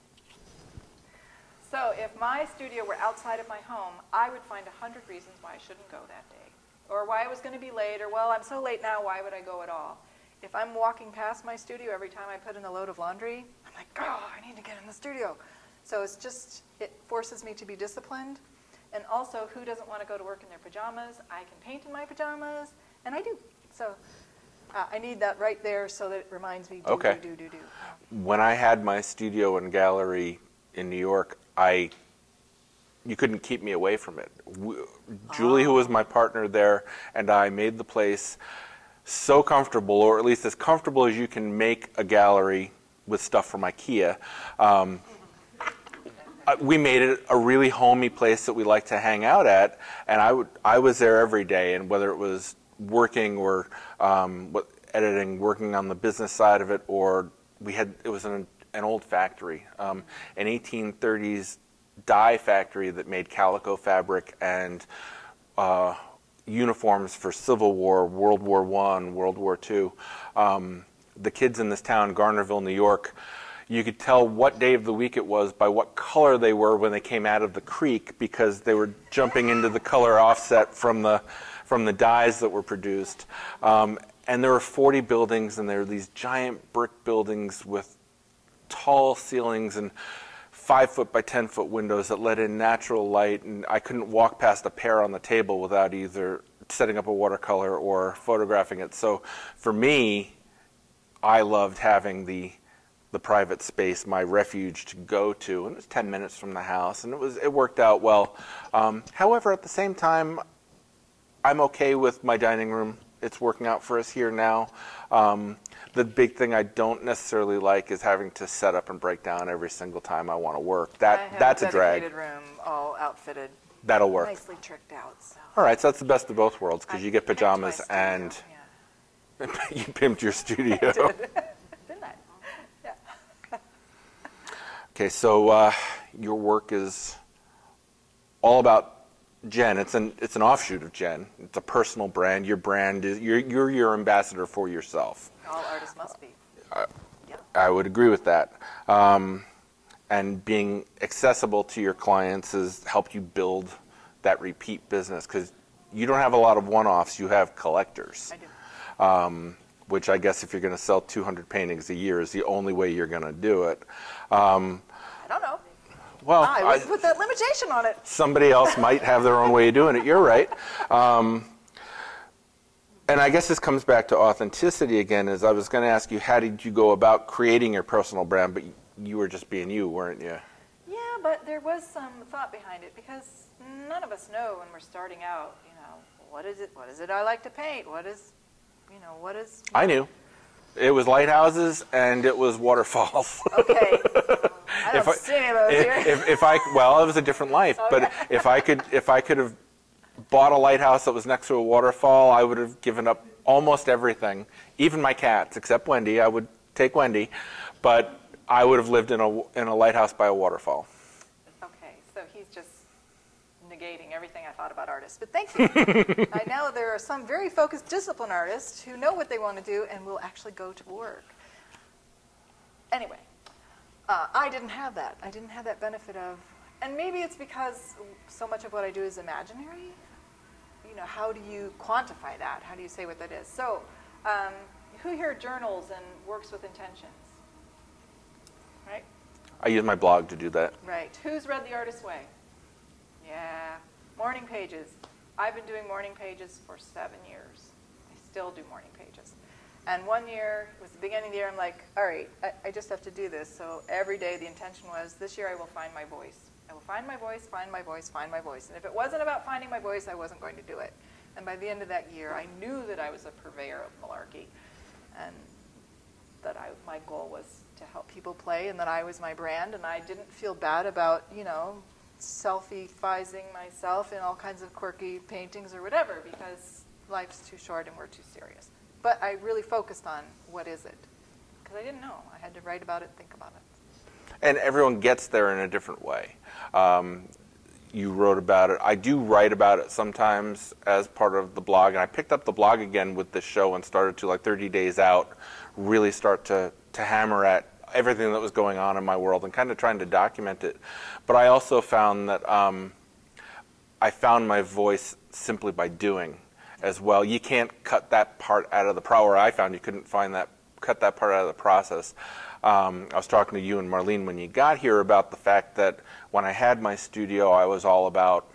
So if my studio were outside of my home, I would find a hundred reasons why I shouldn't go that day, or why I was going to be late, or well, I'm so late now, why would I go at all? If I'm walking past my studio every time I put in a load of laundry, I'm like, oh, I need to get in the studio. So it's just it forces me to be disciplined, and also, who doesn't want to go to work in their pajamas? I can paint in my pajamas, and I do. So uh, I need that right there so that it reminds me. Do, Okay. Do do do do. When I had my studio and gallery in New York, I you couldn't keep me away from it. W- Julie, who was my partner there, and I made the place so comfortable, or at least as comfortable as you can make a gallery with stuff from IKEA. Um, uh, we made it a really homey place that we like to hang out at, and I would I was there every day, and whether it was working or um, what, editing, working on the business side of it, or we had it was an an old factory, um, an 1830s dye factory that made calico fabric and uh, uniforms for Civil War, World War One, World War Two. Um, the kids in this town, Garnerville, New York, you could tell what day of the week it was by what color they were when they came out of the creek because they were jumping into the color offset from the from the dyes that were produced. Um, and there were 40 buildings, and there were these giant brick buildings with tall ceilings and five foot by 10 foot windows that let in natural light. And I couldn't walk past a pear on the table without either setting up a watercolor or photographing it. So for me, I loved having the the private space, my refuge to go to, and it was 10 minutes from the house, and it was it worked out well. Um, however, at the same time, I'm okay with my dining room. It's working out for us here now. Um, the big thing I don't necessarily like is having to set up and break down every single time I want to work. I That have that's a dedicated drag. room, all outfitted, That'll work. nicely tricked out. So. All right, so that's the best of both worlds because you get pimped my pajamas studio, and yeah. you pimped your studio. Didn't I? Yeah. Okay, so uh, your work is all about Jen. It's an it's an offshoot of Jen. It's a personal brand. Your brand is you're you're your ambassador for yourself. All artists must be. yeah. I would agree with that. Um, and being accessible to your clients has helped you build that repeat business because you don't have a lot of one-offs. You have collectors, I do. which I guess if you're going to sell 200 paintings a year is the only way you're going to do it. Um, I don't know. Well, I I- put that limitation on it. somebody else might have their own way of doing it. You're right. Um, and I guess this comes back to authenticity again. Is I was going to ask you, how did you go about creating your personal brand? But you were just being you, weren't you? Yeah, but there was some thought behind it because none of us know when we're starting out. You know, what is it? What is it I like to paint? What is, you know, what is? I knew. It was lighthouses and it was waterfalls. Okay. I don't If I- see any of those here. if, if, if I well, it was a different life. But if I could, if I could have bought a lighthouse that was next to a waterfall, I would have given up almost everything, even my cats, except Wendy. I would take Wendy, but I would have lived in a in a lighthouse by a waterfall. Okay, so he's just negating everything I thought about artists. But thank you. I know there are some very focused discipline artists who know what they want to do and will actually go to work. Anyway, uh, I didn't have that. I didn't have that benefit of, and maybe it's because so much of what I do is imaginary. You know, how do you quantify that? How do you say what that is? So, um, who here journals and works with intentions? Right? I use my blog to do that. Right. Who's read The Artist's Way? Yeah. Morning pages. I've been doing morning pages for seven years. I still do morning pages. And one year, it was the beginning of the year, I'm like, all right, I, I just have to do this. So every day the intention was, this year I will find my voice. I will find my voice, find my voice, find my voice. And if it wasn't about finding my voice, I wasn't going to do it. And by the end of that year, I knew that I was a purveyor of malarkey. And that I, my goal was to help people play and that I was my brand and I didn't feel bad about, you know, selfie-fizing myself in all kinds of quirky paintings or whatever because life's too short and we're too serious. But I really focused on what is it? Because I didn't know. I had to write about it, think about it. And everyone gets there in a different way. Um, you wrote about it. I do write about it sometimes as part of the blog, and I picked up the blog again with this show and started to like 30 days out, really start to to hammer at everything that was going on in my world and kind of trying to document it. But I also found that um, I found my voice simply by doing as well. You can't cut that part out of the pro. Or I found you couldn't find that cut that part out of the process. Um, I was talking to you and Marlene when you got here about the fact that when I had my studio, I was all about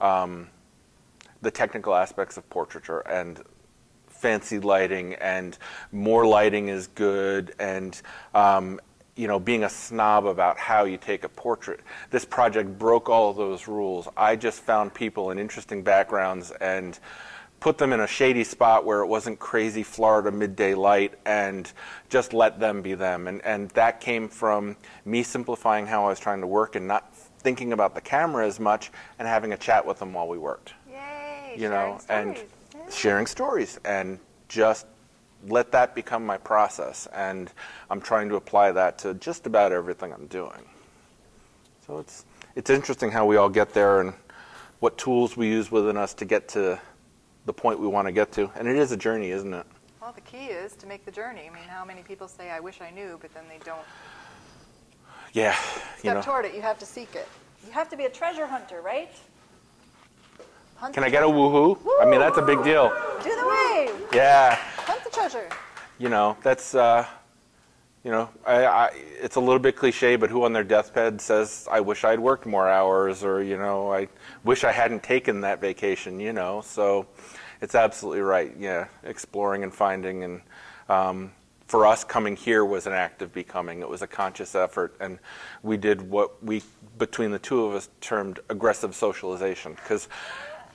um, the technical aspects of portraiture and fancy lighting and more lighting is good and um, you know being a snob about how you take a portrait this project broke all of those rules i just found people in interesting backgrounds and put them in a shady spot where it wasn't crazy florida midday light and just let them be them and, and that came from me simplifying how i was trying to work and not thinking about the camera as much and having a chat with them while we worked Yay! you know and stories. Yeah. Sharing stories and just let that become my process and i'm trying to apply that to just about everything i'm doing so it's it's interesting how we all get there and what tools we use within us to get to the point we want to get to and it is a journey isn't it Well, the key is to make the journey. I mean, how many people say, I wish I knew, but then they don't yeah you step know toward it? You have to seek it. You have to be a treasure hunter, right? Hunt can i get a woohoo? I mean that's a big deal. Do the wave! yeah. Hunt the treasure. you know that's uh, you know I, I, it's a little bit cliche but who on their deathbed says i wish i'd worked more hours or you know i wish i hadn't taken that vacation you know? So it's absolutely right. Yeah exploring and finding and um, for us coming here was an act of becoming. It was a conscious effort and we did what we between the two of us termed aggressive socialization. Because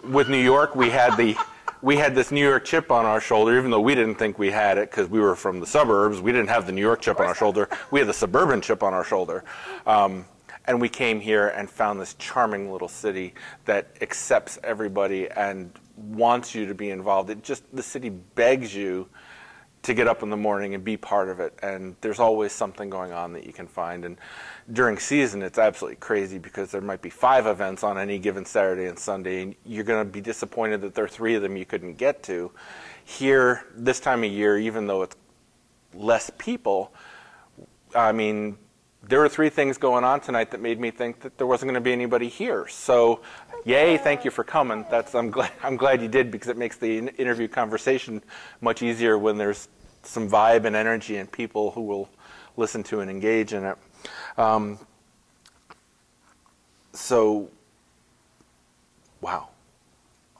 with New York, we had the we had this New York chip on our shoulder, even though we didn't think we had it because we were from the suburbs. We didn't have the New York chip on our shoulder. We had the suburban chip on our shoulder. Um, and we came here and found this charming little city that accepts everybody and wants you to be involved. It just the city begs you to get up in the morning and be part of it. And there's always something going on that you can find. And during season, it's absolutely crazy because there might be five events on any given Saturday and Sunday, and you're going to be disappointed that there are three of them you couldn't get to. Here, this time of year, even though it's less people, I mean, there were three things going on tonight that made me think that there wasn't going to be anybody here. So, yay! Thank you for coming. That's I'm glad I'm glad you did because it makes the interview conversation much easier when there's some vibe and energy and people who will listen to and engage in it. Um, so, wow.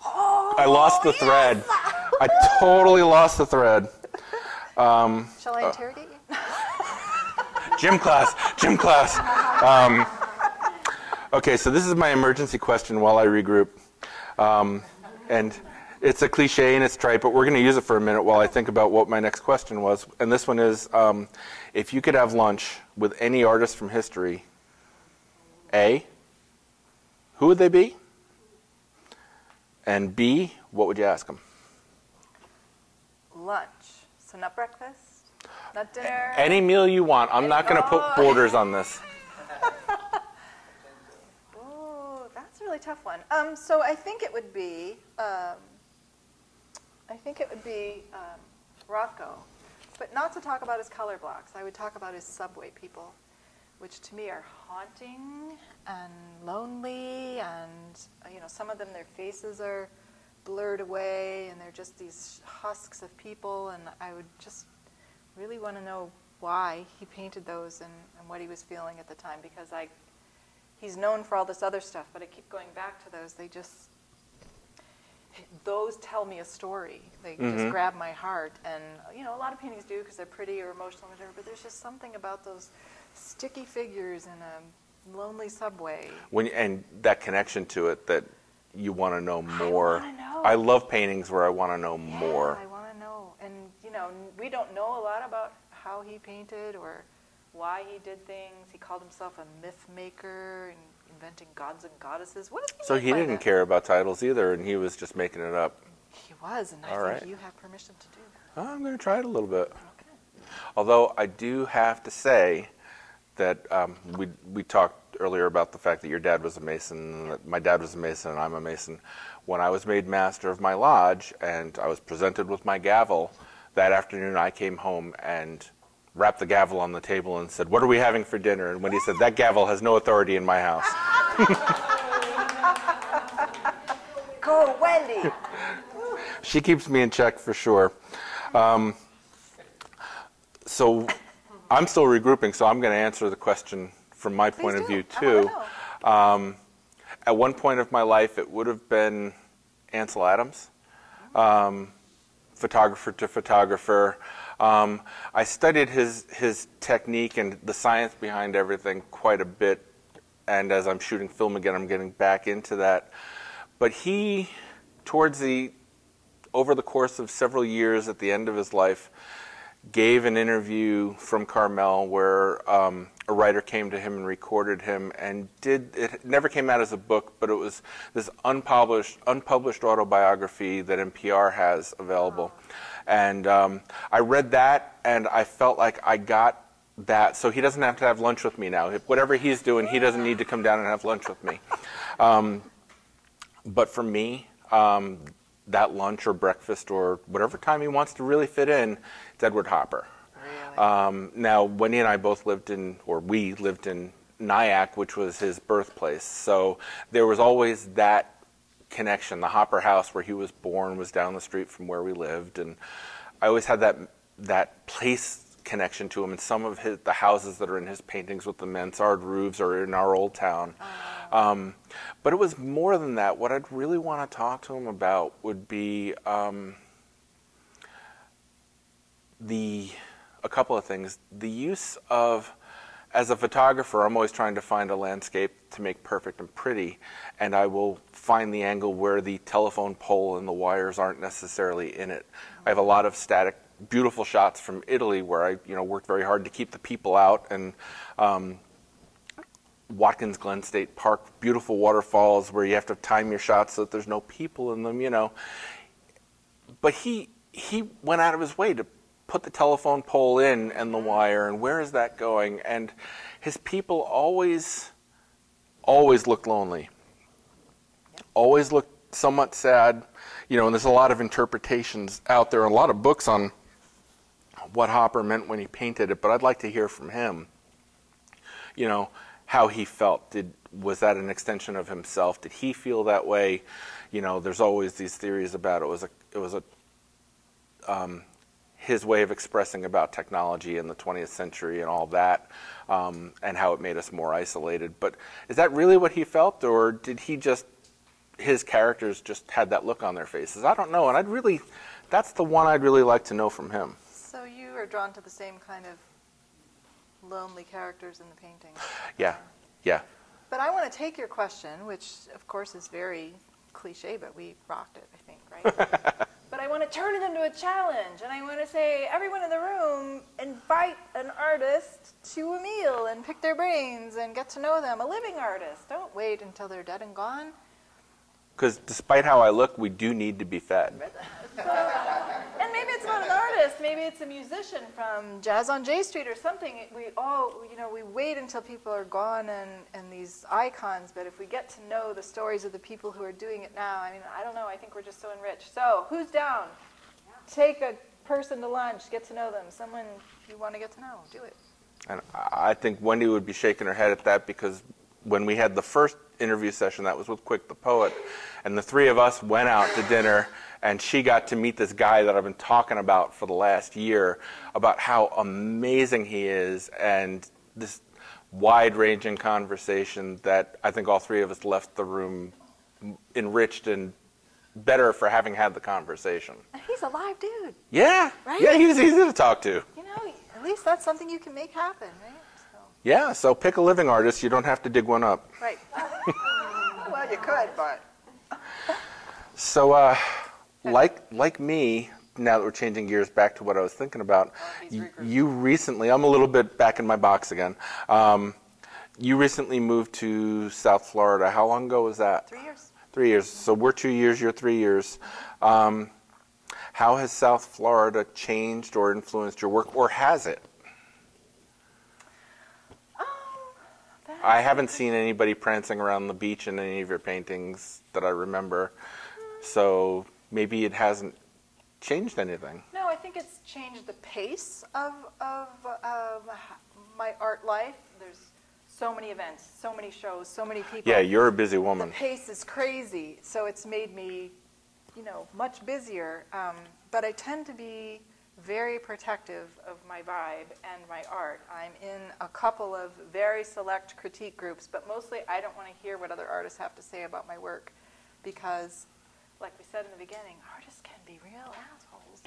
I lost the thread. I totally lost the thread. Shall Uh, I interrogate you? Gym class, gym class. Um, okay, so this is my emergency question while I regroup. Um, and it's a cliche and it's trite, but we're going to use it for a minute while I think about what my next question was. And this one is um, if you could have lunch with any artist from history, A, who would they be? And B, what would you ask them? Lunch. So not breakfast, not dinner. Any meal you want. I'm not going to put borders on this. Ooh, that's a really tough one. Um, so I think it would be, um, I think it would be um, Rothko, but not to talk about his color blocks. I would talk about his subway people, which to me are haunting and lonely, and uh, you know, some of them their faces are blurred away, and they're just these husks of people. And I would just really want to know why he painted those and, and what he was feeling at the time, because I he's known for all this other stuff, but I keep going back to those. They just, those tell me a story. They Mhm. just grab my heart. And, you know, a lot of paintings do because they're pretty or emotional or whatever, but there's just something about those sticky figures in a lonely subway. When and that connection to it that you want to know more. wanna know. I love paintings where I want to know Yeah, more. I want to know. And, you know, we don't know a lot about how he painted or why he did things. He called himself a myth maker and inventing gods and goddesses. What he So he didn't that? care about titles either, and he was just making it up. He was, and I All think right. you have permission to do that. Oh, I'm going to try it a little bit. Okay. Although I do have to say that um, we we talked earlier about the fact that your dad was a mason, and that my dad was a mason, and I'm a mason. When I was made master of my lodge, and I was presented with my gavel, that afternoon I came home and rapped the gavel on the table and said, "What are we having for dinner?" And when he said, "That gavel has no authority in my house," Go, Wendy! she keeps me in check for sure. Um, so I'm still regrouping, so I'm going to answer the question from my point Please of view too. Um, at one point of my life, it would have been Ansel Adams, um, photographer to photographer. Um, I studied his his technique and the science behind everything quite a bit, and as I'm shooting film again, I'm getting back into that. But he, towards the over the course of several years at the end of his life, gave an interview from Carmel where um, a writer came to him and recorded him and did it never came out as a book, but it was this unpublished unpublished autobiography that NPR has available, and um, I read that and I felt like I got that, so he doesn't have to have lunch with me now. If whatever he's doing, he doesn't need to come down and have lunch with me. Um, but for me, um, that lunch or breakfast or whatever time he wants to really fit in, it's Edward Hopper. Really? Um, now, Wendy and I both lived in, or we lived in Nyack, which was his birthplace. So there was always that connection. The Hopper house where he was born was down the street from where we lived, and I always had that that place connection to him. And some of his the houses that are in his paintings with the mansard roofs are in our old town. Um, but it was more than that. What I'd really want to talk to him about would be um, the a couple of things. The use of as a photographer, I'm always trying to find a landscape to make perfect and pretty, and I will find the angle where the telephone pole and the wires aren't necessarily in it. I have a lot of static, beautiful shots from Italy where I, you know, worked very hard to keep the people out, and um, Watkins Glen State Park, beautiful waterfalls where you have to time your shots so that there's no people in them, you know. But he he went out of his way to put the telephone pole in and the wire and where is that going? And his people always always looked lonely. Always looked somewhat sad. You know, and there's a lot of interpretations out there, a lot of books on what Hopper meant when he painted it, but I'd like to hear from him. You know, how he felt. Did was that an extension of himself? Did he feel that way? You know, there's always these theories about it was a it was a um, his way of expressing about technology in the 20th century and all that, um, and how it made us more isolated. But is that really what he felt, or did he just his characters just had that look on their faces? I don't know, and I'd really that's the one I'd really like to know from him. So you are drawn to the same kind of lonely characters in the painting. Yeah, yeah. But I want to take your question, which of course is very cliche, but we rocked it, I think, right? but I want to turn it into a challenge, and I want to say, everyone in the room, invite an artist to a meal and pick their brains and get to know them. A living artist. Don't wait until they're dead and gone. Because despite how I look, we do need to be fed. And maybe it's not an artist, maybe it's a musician from Jazz on J Street or something. We all, you know, we wait until people are gone and, and these icons, but if we get to know the stories of the people who are doing it now, I mean, I don't know, I think we're just so enriched. So, who's down? Take a person to lunch, get to know them. Someone you want to get to know, do it. And I think Wendy would be shaking her head at that because when we had the first interview session, that was with Quick the Poet, and the three of us went out to dinner, and she got to meet this guy that I've been talking about for the last year about how amazing he is, and this wide ranging conversation that I think all three of us left the room enriched and better for having had the conversation. He's a live dude. Yeah. Right? Yeah, he was easy to talk to. You know, at least that's something you can make happen, right? Yeah, so pick a living artist. You don't have to dig one up. right. well, you could, but. So, uh, like like me, now that we're changing gears back to what I was thinking about, he's you recently, I'm a little bit back in my box again. Um, you recently moved to South Florida. How long ago was that? Three years. Three years. So we're two years, you're three years. Um, how has South Florida changed or influenced your work, or has it? Oh, that- I haven't seen anybody prancing around the beach in any of your paintings that I remember. So maybe it hasn't changed anything. No, I think it's changed the pace of, of, of my art life. There's so many events, so many shows, so many people. Yeah, you're a busy woman. the pace is crazy, so it's made me, you know, much busier. Um, but I tend to be very protective of my vibe and my art. I'm in a couple of very select critique groups, but mostly I don't want to hear what other artists have to say about my work because, like we said in the beginning, artists can be real assholes.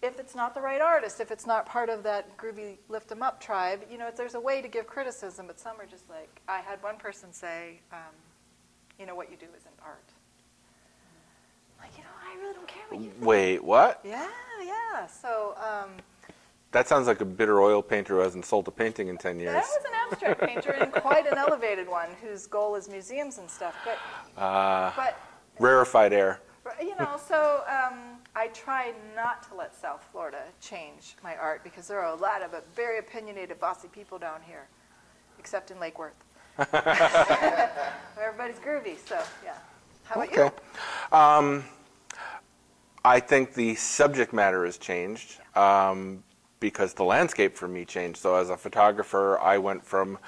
If it's not the right artist, if it's not part of that groovy lift 'em up tribe, you know, there's a way to give criticism, but some are just like, I had one person say, um, you know, what you do isn't art. Like, you know, really don't care what you think. Wait, what? Yeah, yeah. So um, That sounds like a bitter oil painter who hasn't sold a painting in 10 years. that was an abstract painter and quite an elevated one whose goal is museums and stuff. But, Uh, but rarefied air. you know, so um, I try not to let South Florida change my art because there are a lot of very opinionated, bossy people down here, except in Lake Worth. Everybody's groovy, so yeah. How about you? Okay. Um, I think the subject matter has changed um, because the landscape for me changed. So, as a photographer, I went from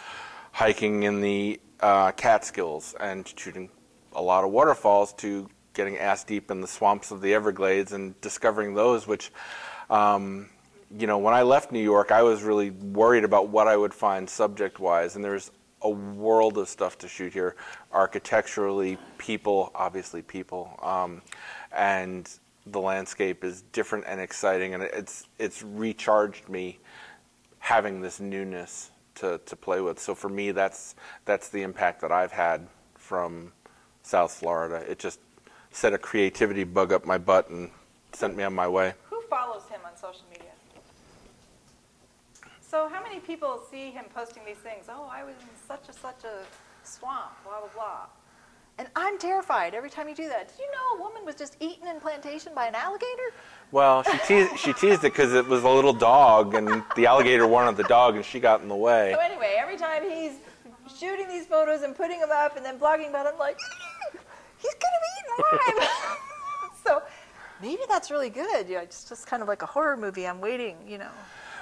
hiking in the uh, Catskills and shooting a lot of waterfalls to getting ass deep in the swamps of the Everglades and discovering those, which. Um, you know, when I left New York, I was really worried about what I would find subject wise, and there's a world of stuff to shoot here architecturally, people, obviously, people, um, and the landscape is different and exciting, and it's, it's recharged me having this newness to, to play with. So for me, that's, that's the impact that I've had from South Florida. It just set a creativity bug up my butt and sent me on my way. Who follows him on social media? So how many people see him posting these things? Oh, I was in such a such a swamp, blah blah blah. And I'm terrified every time you do that. Did you know a woman was just eaten in plantation by an alligator? Well, she teased, she teased it because it was a little dog, and the alligator wanted the dog, and she got in the way. So anyway, every time he's shooting these photos and putting them up and then blogging about them, I'm like, mm, he's gonna be eaten alive. so maybe that's really good. Yeah, it's just kind of like a horror movie. I'm waiting, you know.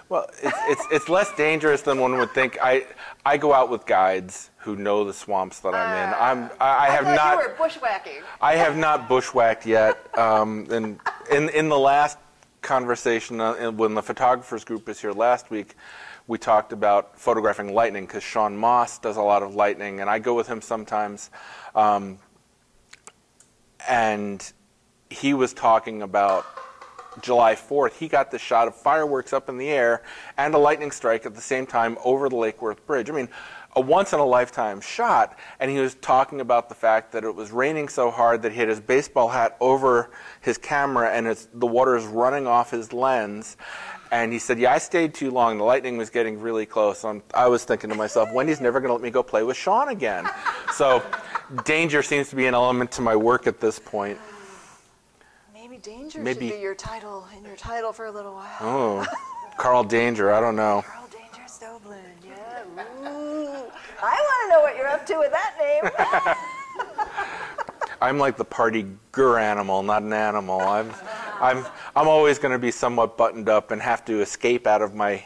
Well, it's, it's, it's less dangerous than one would think. I, I go out with guides who know the swamps that I'm in. I'm, I, I have not. you were bushwhacking. I have not bushwhacked yet. Um, and in in the last conversation, uh, when the photographers group was here last week, we talked about photographing lightning because Sean Moss does a lot of lightning, and I go with him sometimes. Um, and he was talking about July 4th. He got the shot of fireworks up in the air and a lightning strike at the same time over the Lake Worth Bridge. I mean, a once in a lifetime shot. And he was talking about the fact that it was raining so hard that he had his baseball hat over his camera and it's, the water is running off his lens. And he said, Yeah, I stayed too long. The lightning was getting really close. I'm, I was thinking to myself, Wendy's never going to let me go play with Sean again. So danger seems to be an element to my work at this point. Maybe danger Maybe- should be your title in your title for a little while. Oh, Carl Danger. I don't know. Carl Danger Stovlin, yeah. Ooh. I want to know what you're up to with that name. I'm like the party gur animal, not an animal. I'm, I'm, I'm always going to be somewhat buttoned up and have to escape out of my,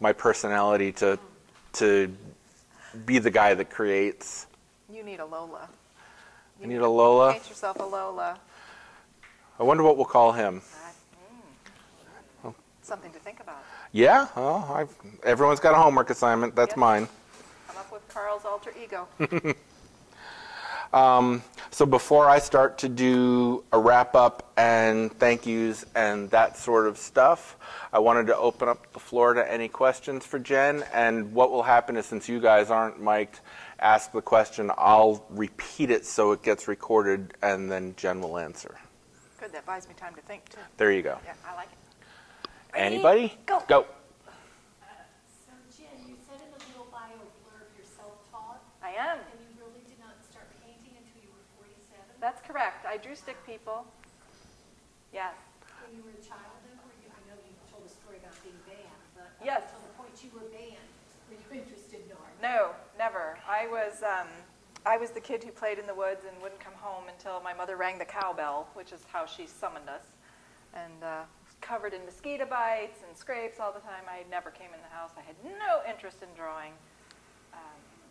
my personality to, to be the guy that creates. you need a Lola. I need a Lola. Paint yourself a Lola. I wonder what we'll call him. Oh. Something to think about. Yeah, well, I've, everyone's got a homework assignment. That's Yep. mine. Come up with Carl's alter ego. Um, so before I start to do a wrap up and thank yous and that sort of stuff, I wanted to open up the floor to any questions for Jen. And what will happen is since you guys aren't mic'd, ask the question. I'll repeat it so it gets recorded and then Jen will answer. Good, that buys me time to think too. There you go. Yeah, I like it. Ready? Anybody? Go. Go. So Jen, you said in the little bio blurb you're self-taught, I am. and you really did not start painting until you were 47? That's correct. I drew stick people. Yes. When you were a child, then, or you, I know you told a story about being banned, but Yes. until the point you were banned, were you interested in art? No, never. I was, um, I was the kid who played in the woods and wouldn't come home until my mother rang the cowbell, which is how she summoned us. And uh, covered in mosquito bites and scrapes all the time. I never came in the house. I had no interest in drawing.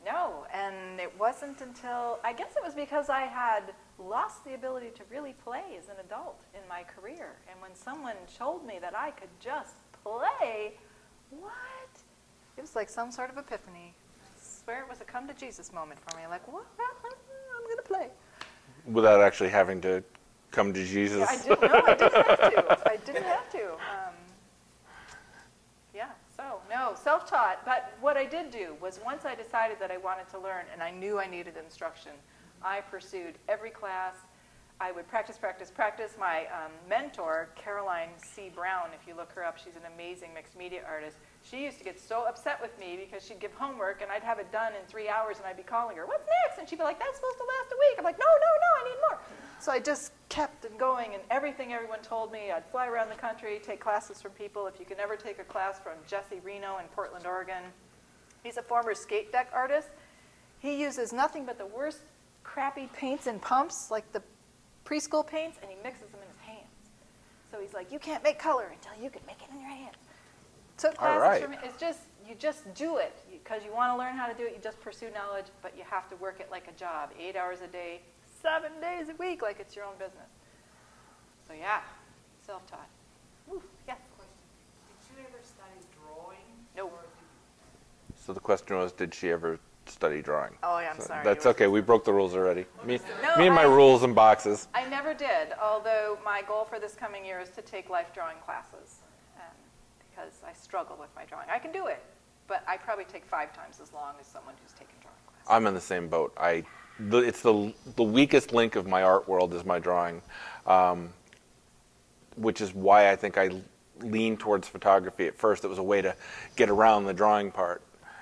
No, and it wasn't until, I guess it was because I had lost the ability to really play as an adult in my career. And when someone told me that I could just play, what? It was like some sort of epiphany. I swear it was a come to Jesus moment for me. Like, what? I'm going to play. Without actually having to come to Jesus. Yeah, I didn't know. I didn't have to. I didn't have to. Um, yeah. No, self-taught. But what I did do was once I decided that I wanted to learn and I knew I needed instruction, I pursued every class. I would practice, practice, practice. My um, mentor, Caroline C. Brown, if you look her up, she's an amazing mixed media artist. She used to get so upset with me because she'd give homework and I'd have it done in three hours and I'd be calling her, what's next? And she'd be like, that's supposed to last a week. I'm like, no, no, no, I need more. So I just kept it going and everything everyone told me, I'd fly around the country, take classes from people. If you can ever take a class from Jesse Reno in Portland, Oregon, he's a former skate deck artist. He uses nothing but the worst crappy paints and pumps, like the preschool paints, and he mixes them in his hands. So he's like, you can't make color until you can make it in your hands. Took All classes right. from It's just, you just do it because you want to learn how to do it. You just pursue knowledge, but you have to work it like a job, eight hours a day, seven days a week, like it's your own business. So yeah, self-taught. Woo, yes. Did you ever study drawing? No. Or So the question was, did she ever study drawing? Oh, yeah, I'm So sorry. That's You were okay. We broke the rules already. Me, No, me and my I- rules and boxes. I never did, although my goal for this coming year is to take life drawing classes um, because I struggle with my drawing. I can do it, but I probably take five times as long as someone who's taken drawing classes. I'm in the same boat. I, the, it's the the weakest link of my art world is my drawing, um, which is why I think I leaned towards photography at first. It was a way to get around the drawing part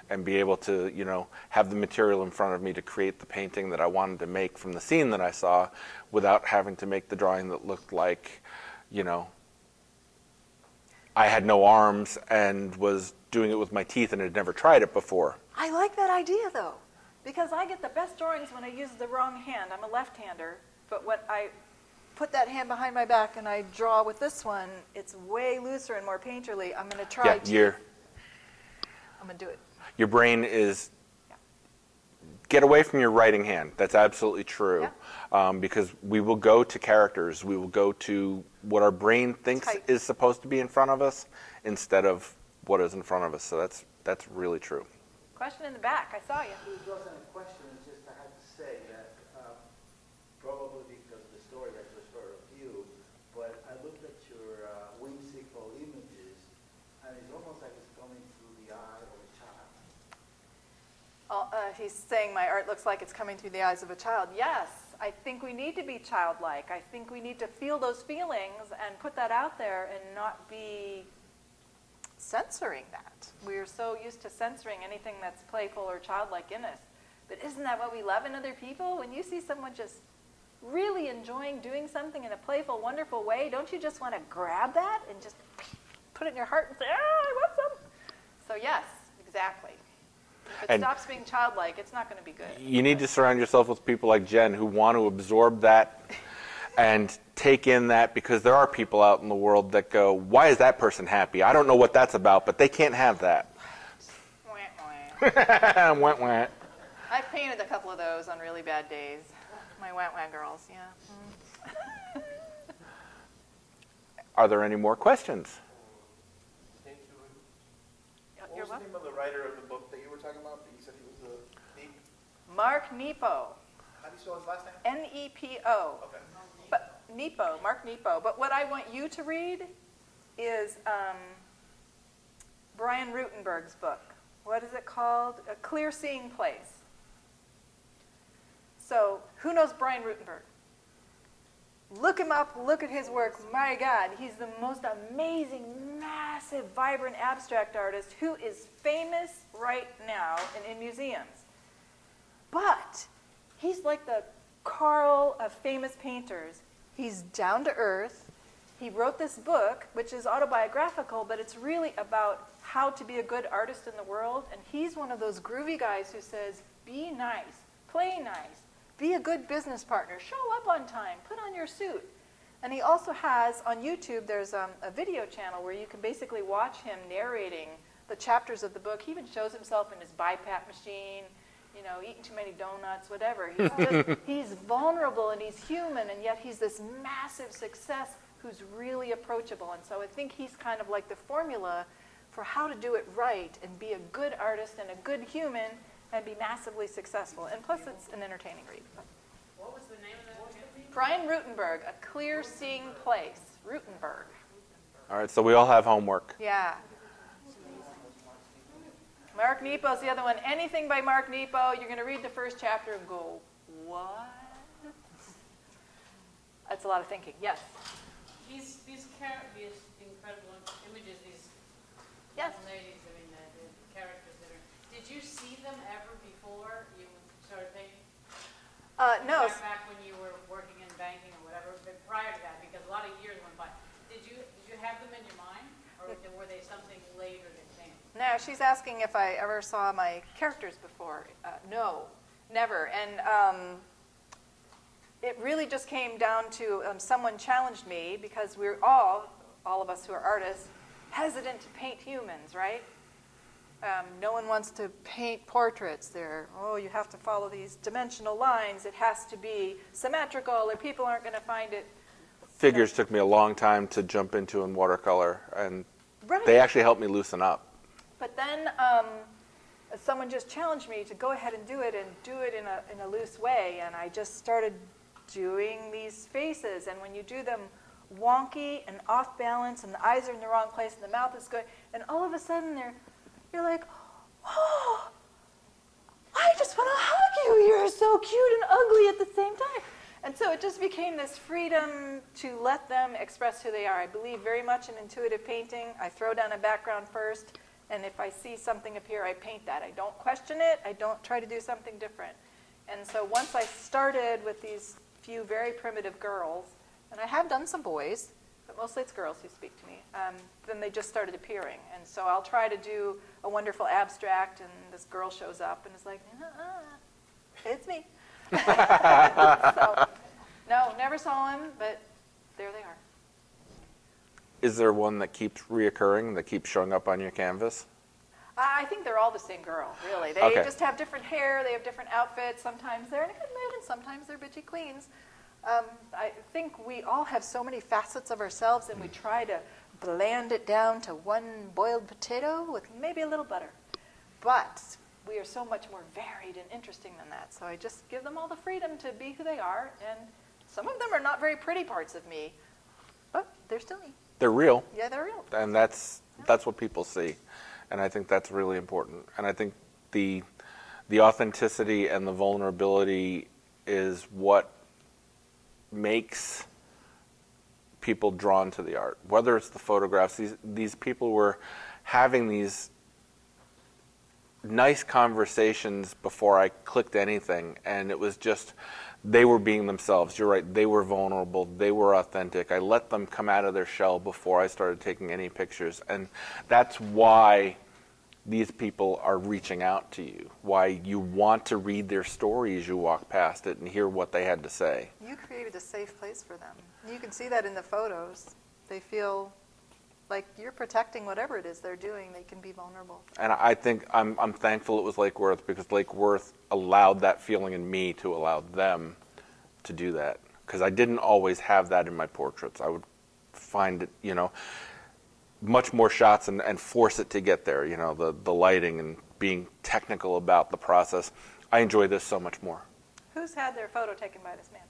and be able to, you know, have the material in front of me to create the painting that I wanted to make from the scene that I saw, without having to make the drawing that looked like, you know, I had no arms and was doing it with my teeth and had never tried it before. I like that idea though, because I get the best drawings when I use the wrong hand. I'm a left-hander, but when I put that hand behind my back and I draw with this one, it's way looser and more painterly. I'm going to try. Yeah, to- you're. I'm going to do it. Your brain is get away from your writing hand. That's absolutely true. Um, because we will go to characters. We will go to what our brain thinks Type. is supposed to be in front of us instead of what is in front of us. So that's that's really true. Question in the back. I saw you. It wasn't a question, it's just I have to say that, um, probably because of the story I just heard of you, but I looked at your uh, whimsical images, and it's almost like it's coming through the eye of a child. Oh, uh, he's saying my art looks like it's coming through the eyes of a child. Yes, I think we need to be childlike. I think we need to feel those feelings and put that out there and not be censoring that. We're so used to censoring anything that's playful or childlike in us But isn't that what we love in other people? When you see someone just really enjoying doing something in a playful, wonderful way, don't you just want to grab that and just put it in your heart and say, ah, I want some? So, yes, exactly. If it And- stops being childlike, it's not going to be good. You need to surround yourself with people like Jen who want to absorb that and take in that because there are people out in the world that go, Why is that person happy? I don't know what that's about, but they can't have that. Wah, wah. went, went. I've painted a couple of those on really bad days. My wah wah girls, yeah. Mm. Are there any more questions? Thank you. You're What the name of the writer of the book that you were talking about? That you said he was a Neep? Mark Nepo, How do you spell his last name? N E P O. Okay. But Nepo, Mark Nepo. But what I want you to read is um, Brian Rutenberg's book. What is it called? A Clear Seeing Place. So, who knows Brian Rutenberg? Look him up, look at his work. My God, he's the most amazing, massive, vibrant abstract artist who is famous right now and in museums. But he's like the Carl of famous painters. He's down to earth. He wrote this book, which is autobiographical, but it's really about how to be a good artist in the world. And he's one of those groovy guys who says, be nice, play nice, be a good business partner, show up on time, put on your suit. And he also has on YouTube, there's um, a video channel where you can basically watch him narrating the chapters of the book. He even shows himself in his BiPAP machine, you know, eating too many donuts, whatever. He's just, he's vulnerable and he's human, and yet he's this massive success who's really approachable. And so I think he's kind of like the formula for how to do it right and be a good artist and a good human and be massively successful. And plus, it's an entertaining read. What was the name of that again? Brian Rutenberg, A Clear Seeing Place. Rutenberg. All right, so we all have homework. Yeah. Mark Nepo's the other one. Anything by Mark Nepo, you're going to read the first chapter and go, what? That's a lot of thinking. Yes. These, these char, these incredible images, these Yes. ladies, I mean, the, the characters that are, did you see them ever before you started painting? Uh, no. Back, back when you were working in banking or whatever, but prior to that, because a lot of years went by. Did you, did you have them in your mind, or were they something later that? No, she's asking if I ever saw my characters before. Uh, no, never. And um, it really just came down to um, someone challenged me because we're all, all of us who are artists, hesitant to paint humans, right? Um, no one wants to paint portraits. They're, oh, you have to follow these dimensional lines. It has to be symmetrical, or people aren't going to find it. Figures took me a long time to jump into in watercolor, and Right. they actually helped me loosen up. But then um, someone just challenged me to go ahead and do it and do it in a, in a loose way. And I just started doing these faces. And when you do them wonky and off balance, and the eyes are in the wrong place, and the mouth is going, and all of a sudden they're, you're like, oh, I just want to hug you. You're so cute and ugly at the same time. And so it just became this freedom to let them express who they are. I believe very much in intuitive painting. I throw down a background first, and if I see something appear, I paint that. I don't question it, I don't try to do something different. And so once I started with these few very primitive girls, and I have done some boys, but mostly it's girls who speak to me, um, then they just started appearing. And so I'll try to do a wonderful abstract, and this girl shows up and is like, uh-uh, it's me. so, no, never saw him, but there they are. Is there one that keeps reoccurring, that keeps showing up on your canvas? I think they're all the same girl, really. They Okay. just have different hair, they have different outfits. Sometimes they're in a good mood, and sometimes they're bitchy queens. Um, I think we all have so many facets of ourselves, and we try to bland it down to one boiled potato with maybe a little butter. But we are so much more varied and interesting than that. So I just give them all the freedom to be who they are, and some of them are not very pretty parts of me, but they're still me. They're real. Yeah, they're real. and that's that's what people see and i think that's really important and i think the the authenticity and the vulnerability is what makes people drawn to the art whether it's the photographs these these people were having these nice conversations before I clicked anything, and it was just they were being themselves. You're right; they were vulnerable, they were authentic. I let them come out of their shell before I started taking any pictures, and that's why these people are reaching out to you. Why you want to read their story as you walk past it and hear what they had to say. You created a safe place for them. You can see that in the photos. They feel like you're protecting whatever it is they're doing. They can be vulnerable. And I think I'm, I'm thankful it was Lake Worth because Lake Worth allowed that feeling in me to allow them to do that. Because I didn't always have that in my portraits. I would find it, you know, much more shots and, and force it to get there, you know, the, the lighting and being technical about the process. I enjoy this so much more. Who's had their photo taken by this man?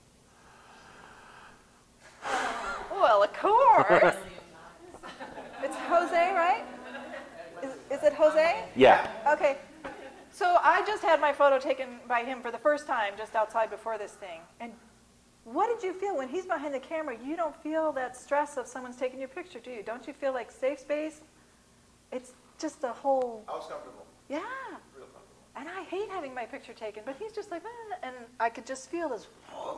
Well, of course. It's Jose, right? Is, is it Jose? Yeah. Okay. So I just had my photo taken by him for the first time just outside before this thing. And what did you feel when he's behind the camera? You don't feel that stress of someone's taking your picture, do you? Don't you feel like safe space? It's just a whole, I was comfortable, yeah. real comfortable. And I hate having my picture taken, but he's just like, eh, and I could just feel this.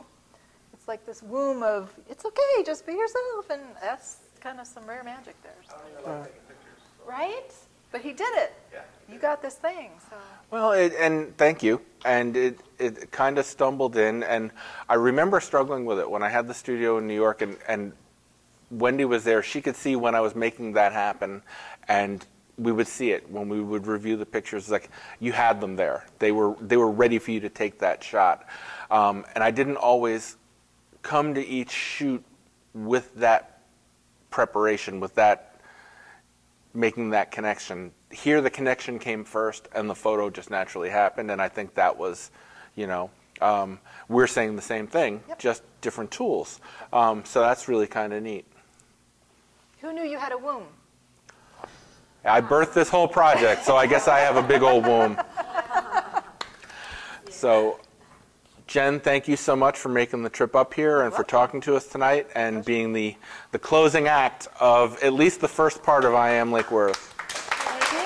It's like this womb of, it's okay, just be yourself, and that's kind of some rare magic there, I don't even like taking pictures, so, right? But he did it. yeah. You got this thing, so. Well, it, and thank you. And it, it kind of stumbled in. And I remember struggling with it when I had the studio in New York and, and Wendy was there. She could see when I was making that happen. And we would see it when we would review the pictures. Like you had them there. They were, they were ready for you to take that shot. Um, and I didn't always come to each shoot with that preparation, with that making that connection. Here, the connection came first, and the photo just naturally happened. And I think that was, you know, um, we're saying the same thing, Yep. just different tools. Um, so that's really kind of neat. Who knew you had a womb? I birthed this whole project, so I guess I have a big old womb. So, Jen, thank you so much for making the trip up here and for talking to us tonight and being the, the closing act of at least the first part of I Am Lake Worth. Thank you.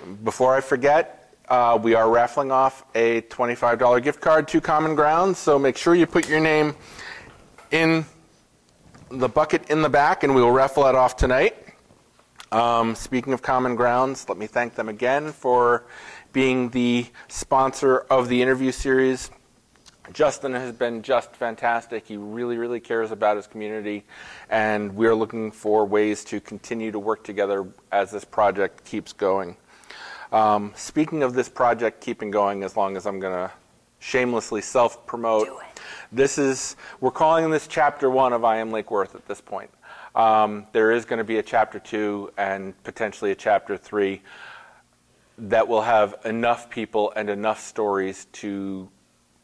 Thank you. Before I forget, uh, we are raffling off a $25 gift card to Common Ground, so make sure you put your name in the bucket in the back, and we will raffle that off tonight. Um, speaking of Common Grounds, let me thank them again for being the sponsor of the interview series. Justin has been just fantastic. He really, really cares about his community, and we are looking for ways to continue to work together as this project keeps going. Um, speaking of this project keeping going, as long as I'm going to shamelessly self promote, this is, we're calling this chapter one of I Am Lake Worth at this point. Um, there is going to be a chapter two and potentially a chapter three that will have enough people and enough stories to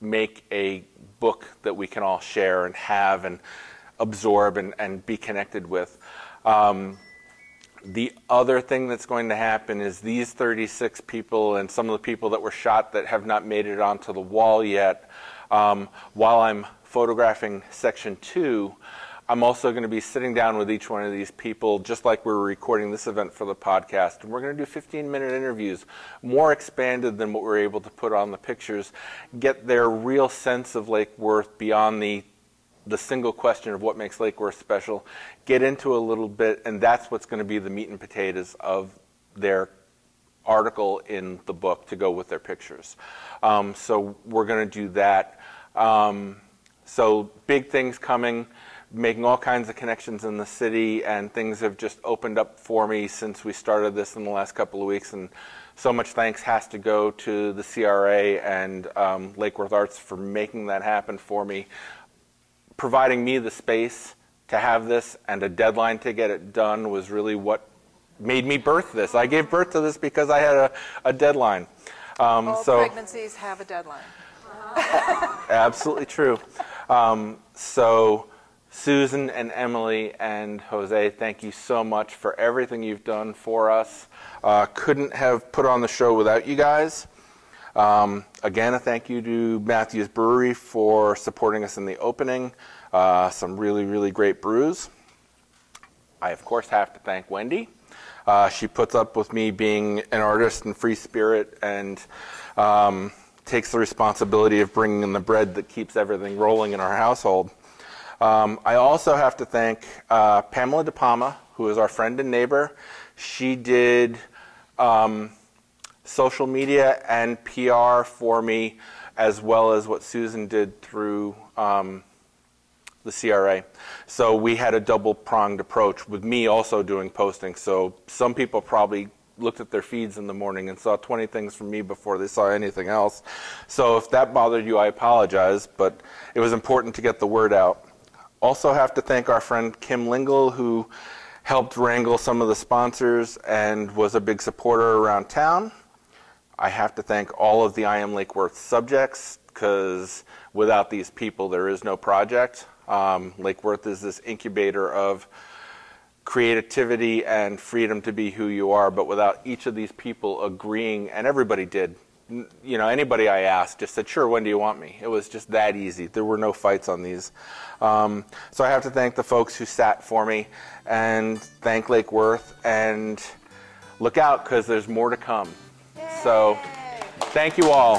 make a book that we can all share and have and absorb and, and be connected with. Um, the other thing that's going to happen is these 36 people and some of the people that were shot that have not made it onto the wall yet, um, while I'm photographing section two, I'm also going to be sitting down with each one of these people, just like we're recording this event for the podcast. And we're going to do 15 minute interviews, more expanded than what we are able to put on the pictures, get their real sense of Lake Worth beyond the the single question of what makes Lake Worth special, get into a little bit, and that's what's going to be the meat and potatoes of their article in the book to go with their pictures. Um, so we're going to do that. Um, so big things coming, making all kinds of connections in the city, and things have just opened up for me since we started this in the last couple of weeks. And so much thanks has to go to the CRA and um, Lake Worth Arts for making that happen for me providing me the space to have this and a deadline to get it done was really what made me birth this. I gave birth to this because I had a, a deadline. Um, All so pregnancies have a deadline. absolutely true. Um, so Susan and Emily and Jose, thank you so much for everything you've done for us. Uh, couldn't have put on the show without you guys. Um, again, a thank you to Mathews Brewery for supporting us in the opening. Uh, some really, really great brews. I, of course, have to thank Wendy. Uh, she puts up with me being an artist and free spirit and um, takes the responsibility of bringing in the bread that keeps everything rolling in our household. Um, I also have to thank uh, Pamela De Palma, who is our friend and neighbor. She did um, social media and PR for me, as well as what Susan did through um, the CRA. So we had a double pronged approach with me also doing posting. So some people probably looked at their feeds in the morning and saw 20 things from me before they saw anything else. So if that bothered you, I apologize, but it was important to get the word out. Also, have to thank our friend Kim Lingle, who helped wrangle some of the sponsors and was a big supporter around town. I have to thank all of the I Am Lake Worth subjects because without these people, there is no project. Um, Lake Worth is this incubator of creativity and freedom to be who you are, but without each of these people agreeing, and everybody did. You know, anybody I asked just said, "Sure, when do you want me?" It was just that easy. There were no fights on these. Um, so I have to thank the folks who sat for me, and thank Lake Worth, and look out because there's more to come. So, thank you all.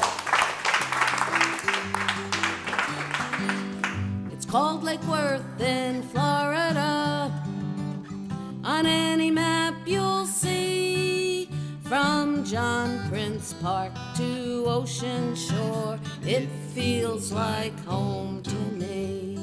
It's called Lake Worth in Florida. On any map you'll see. From John Prince Park to Ocean Shore, it feels like home to me.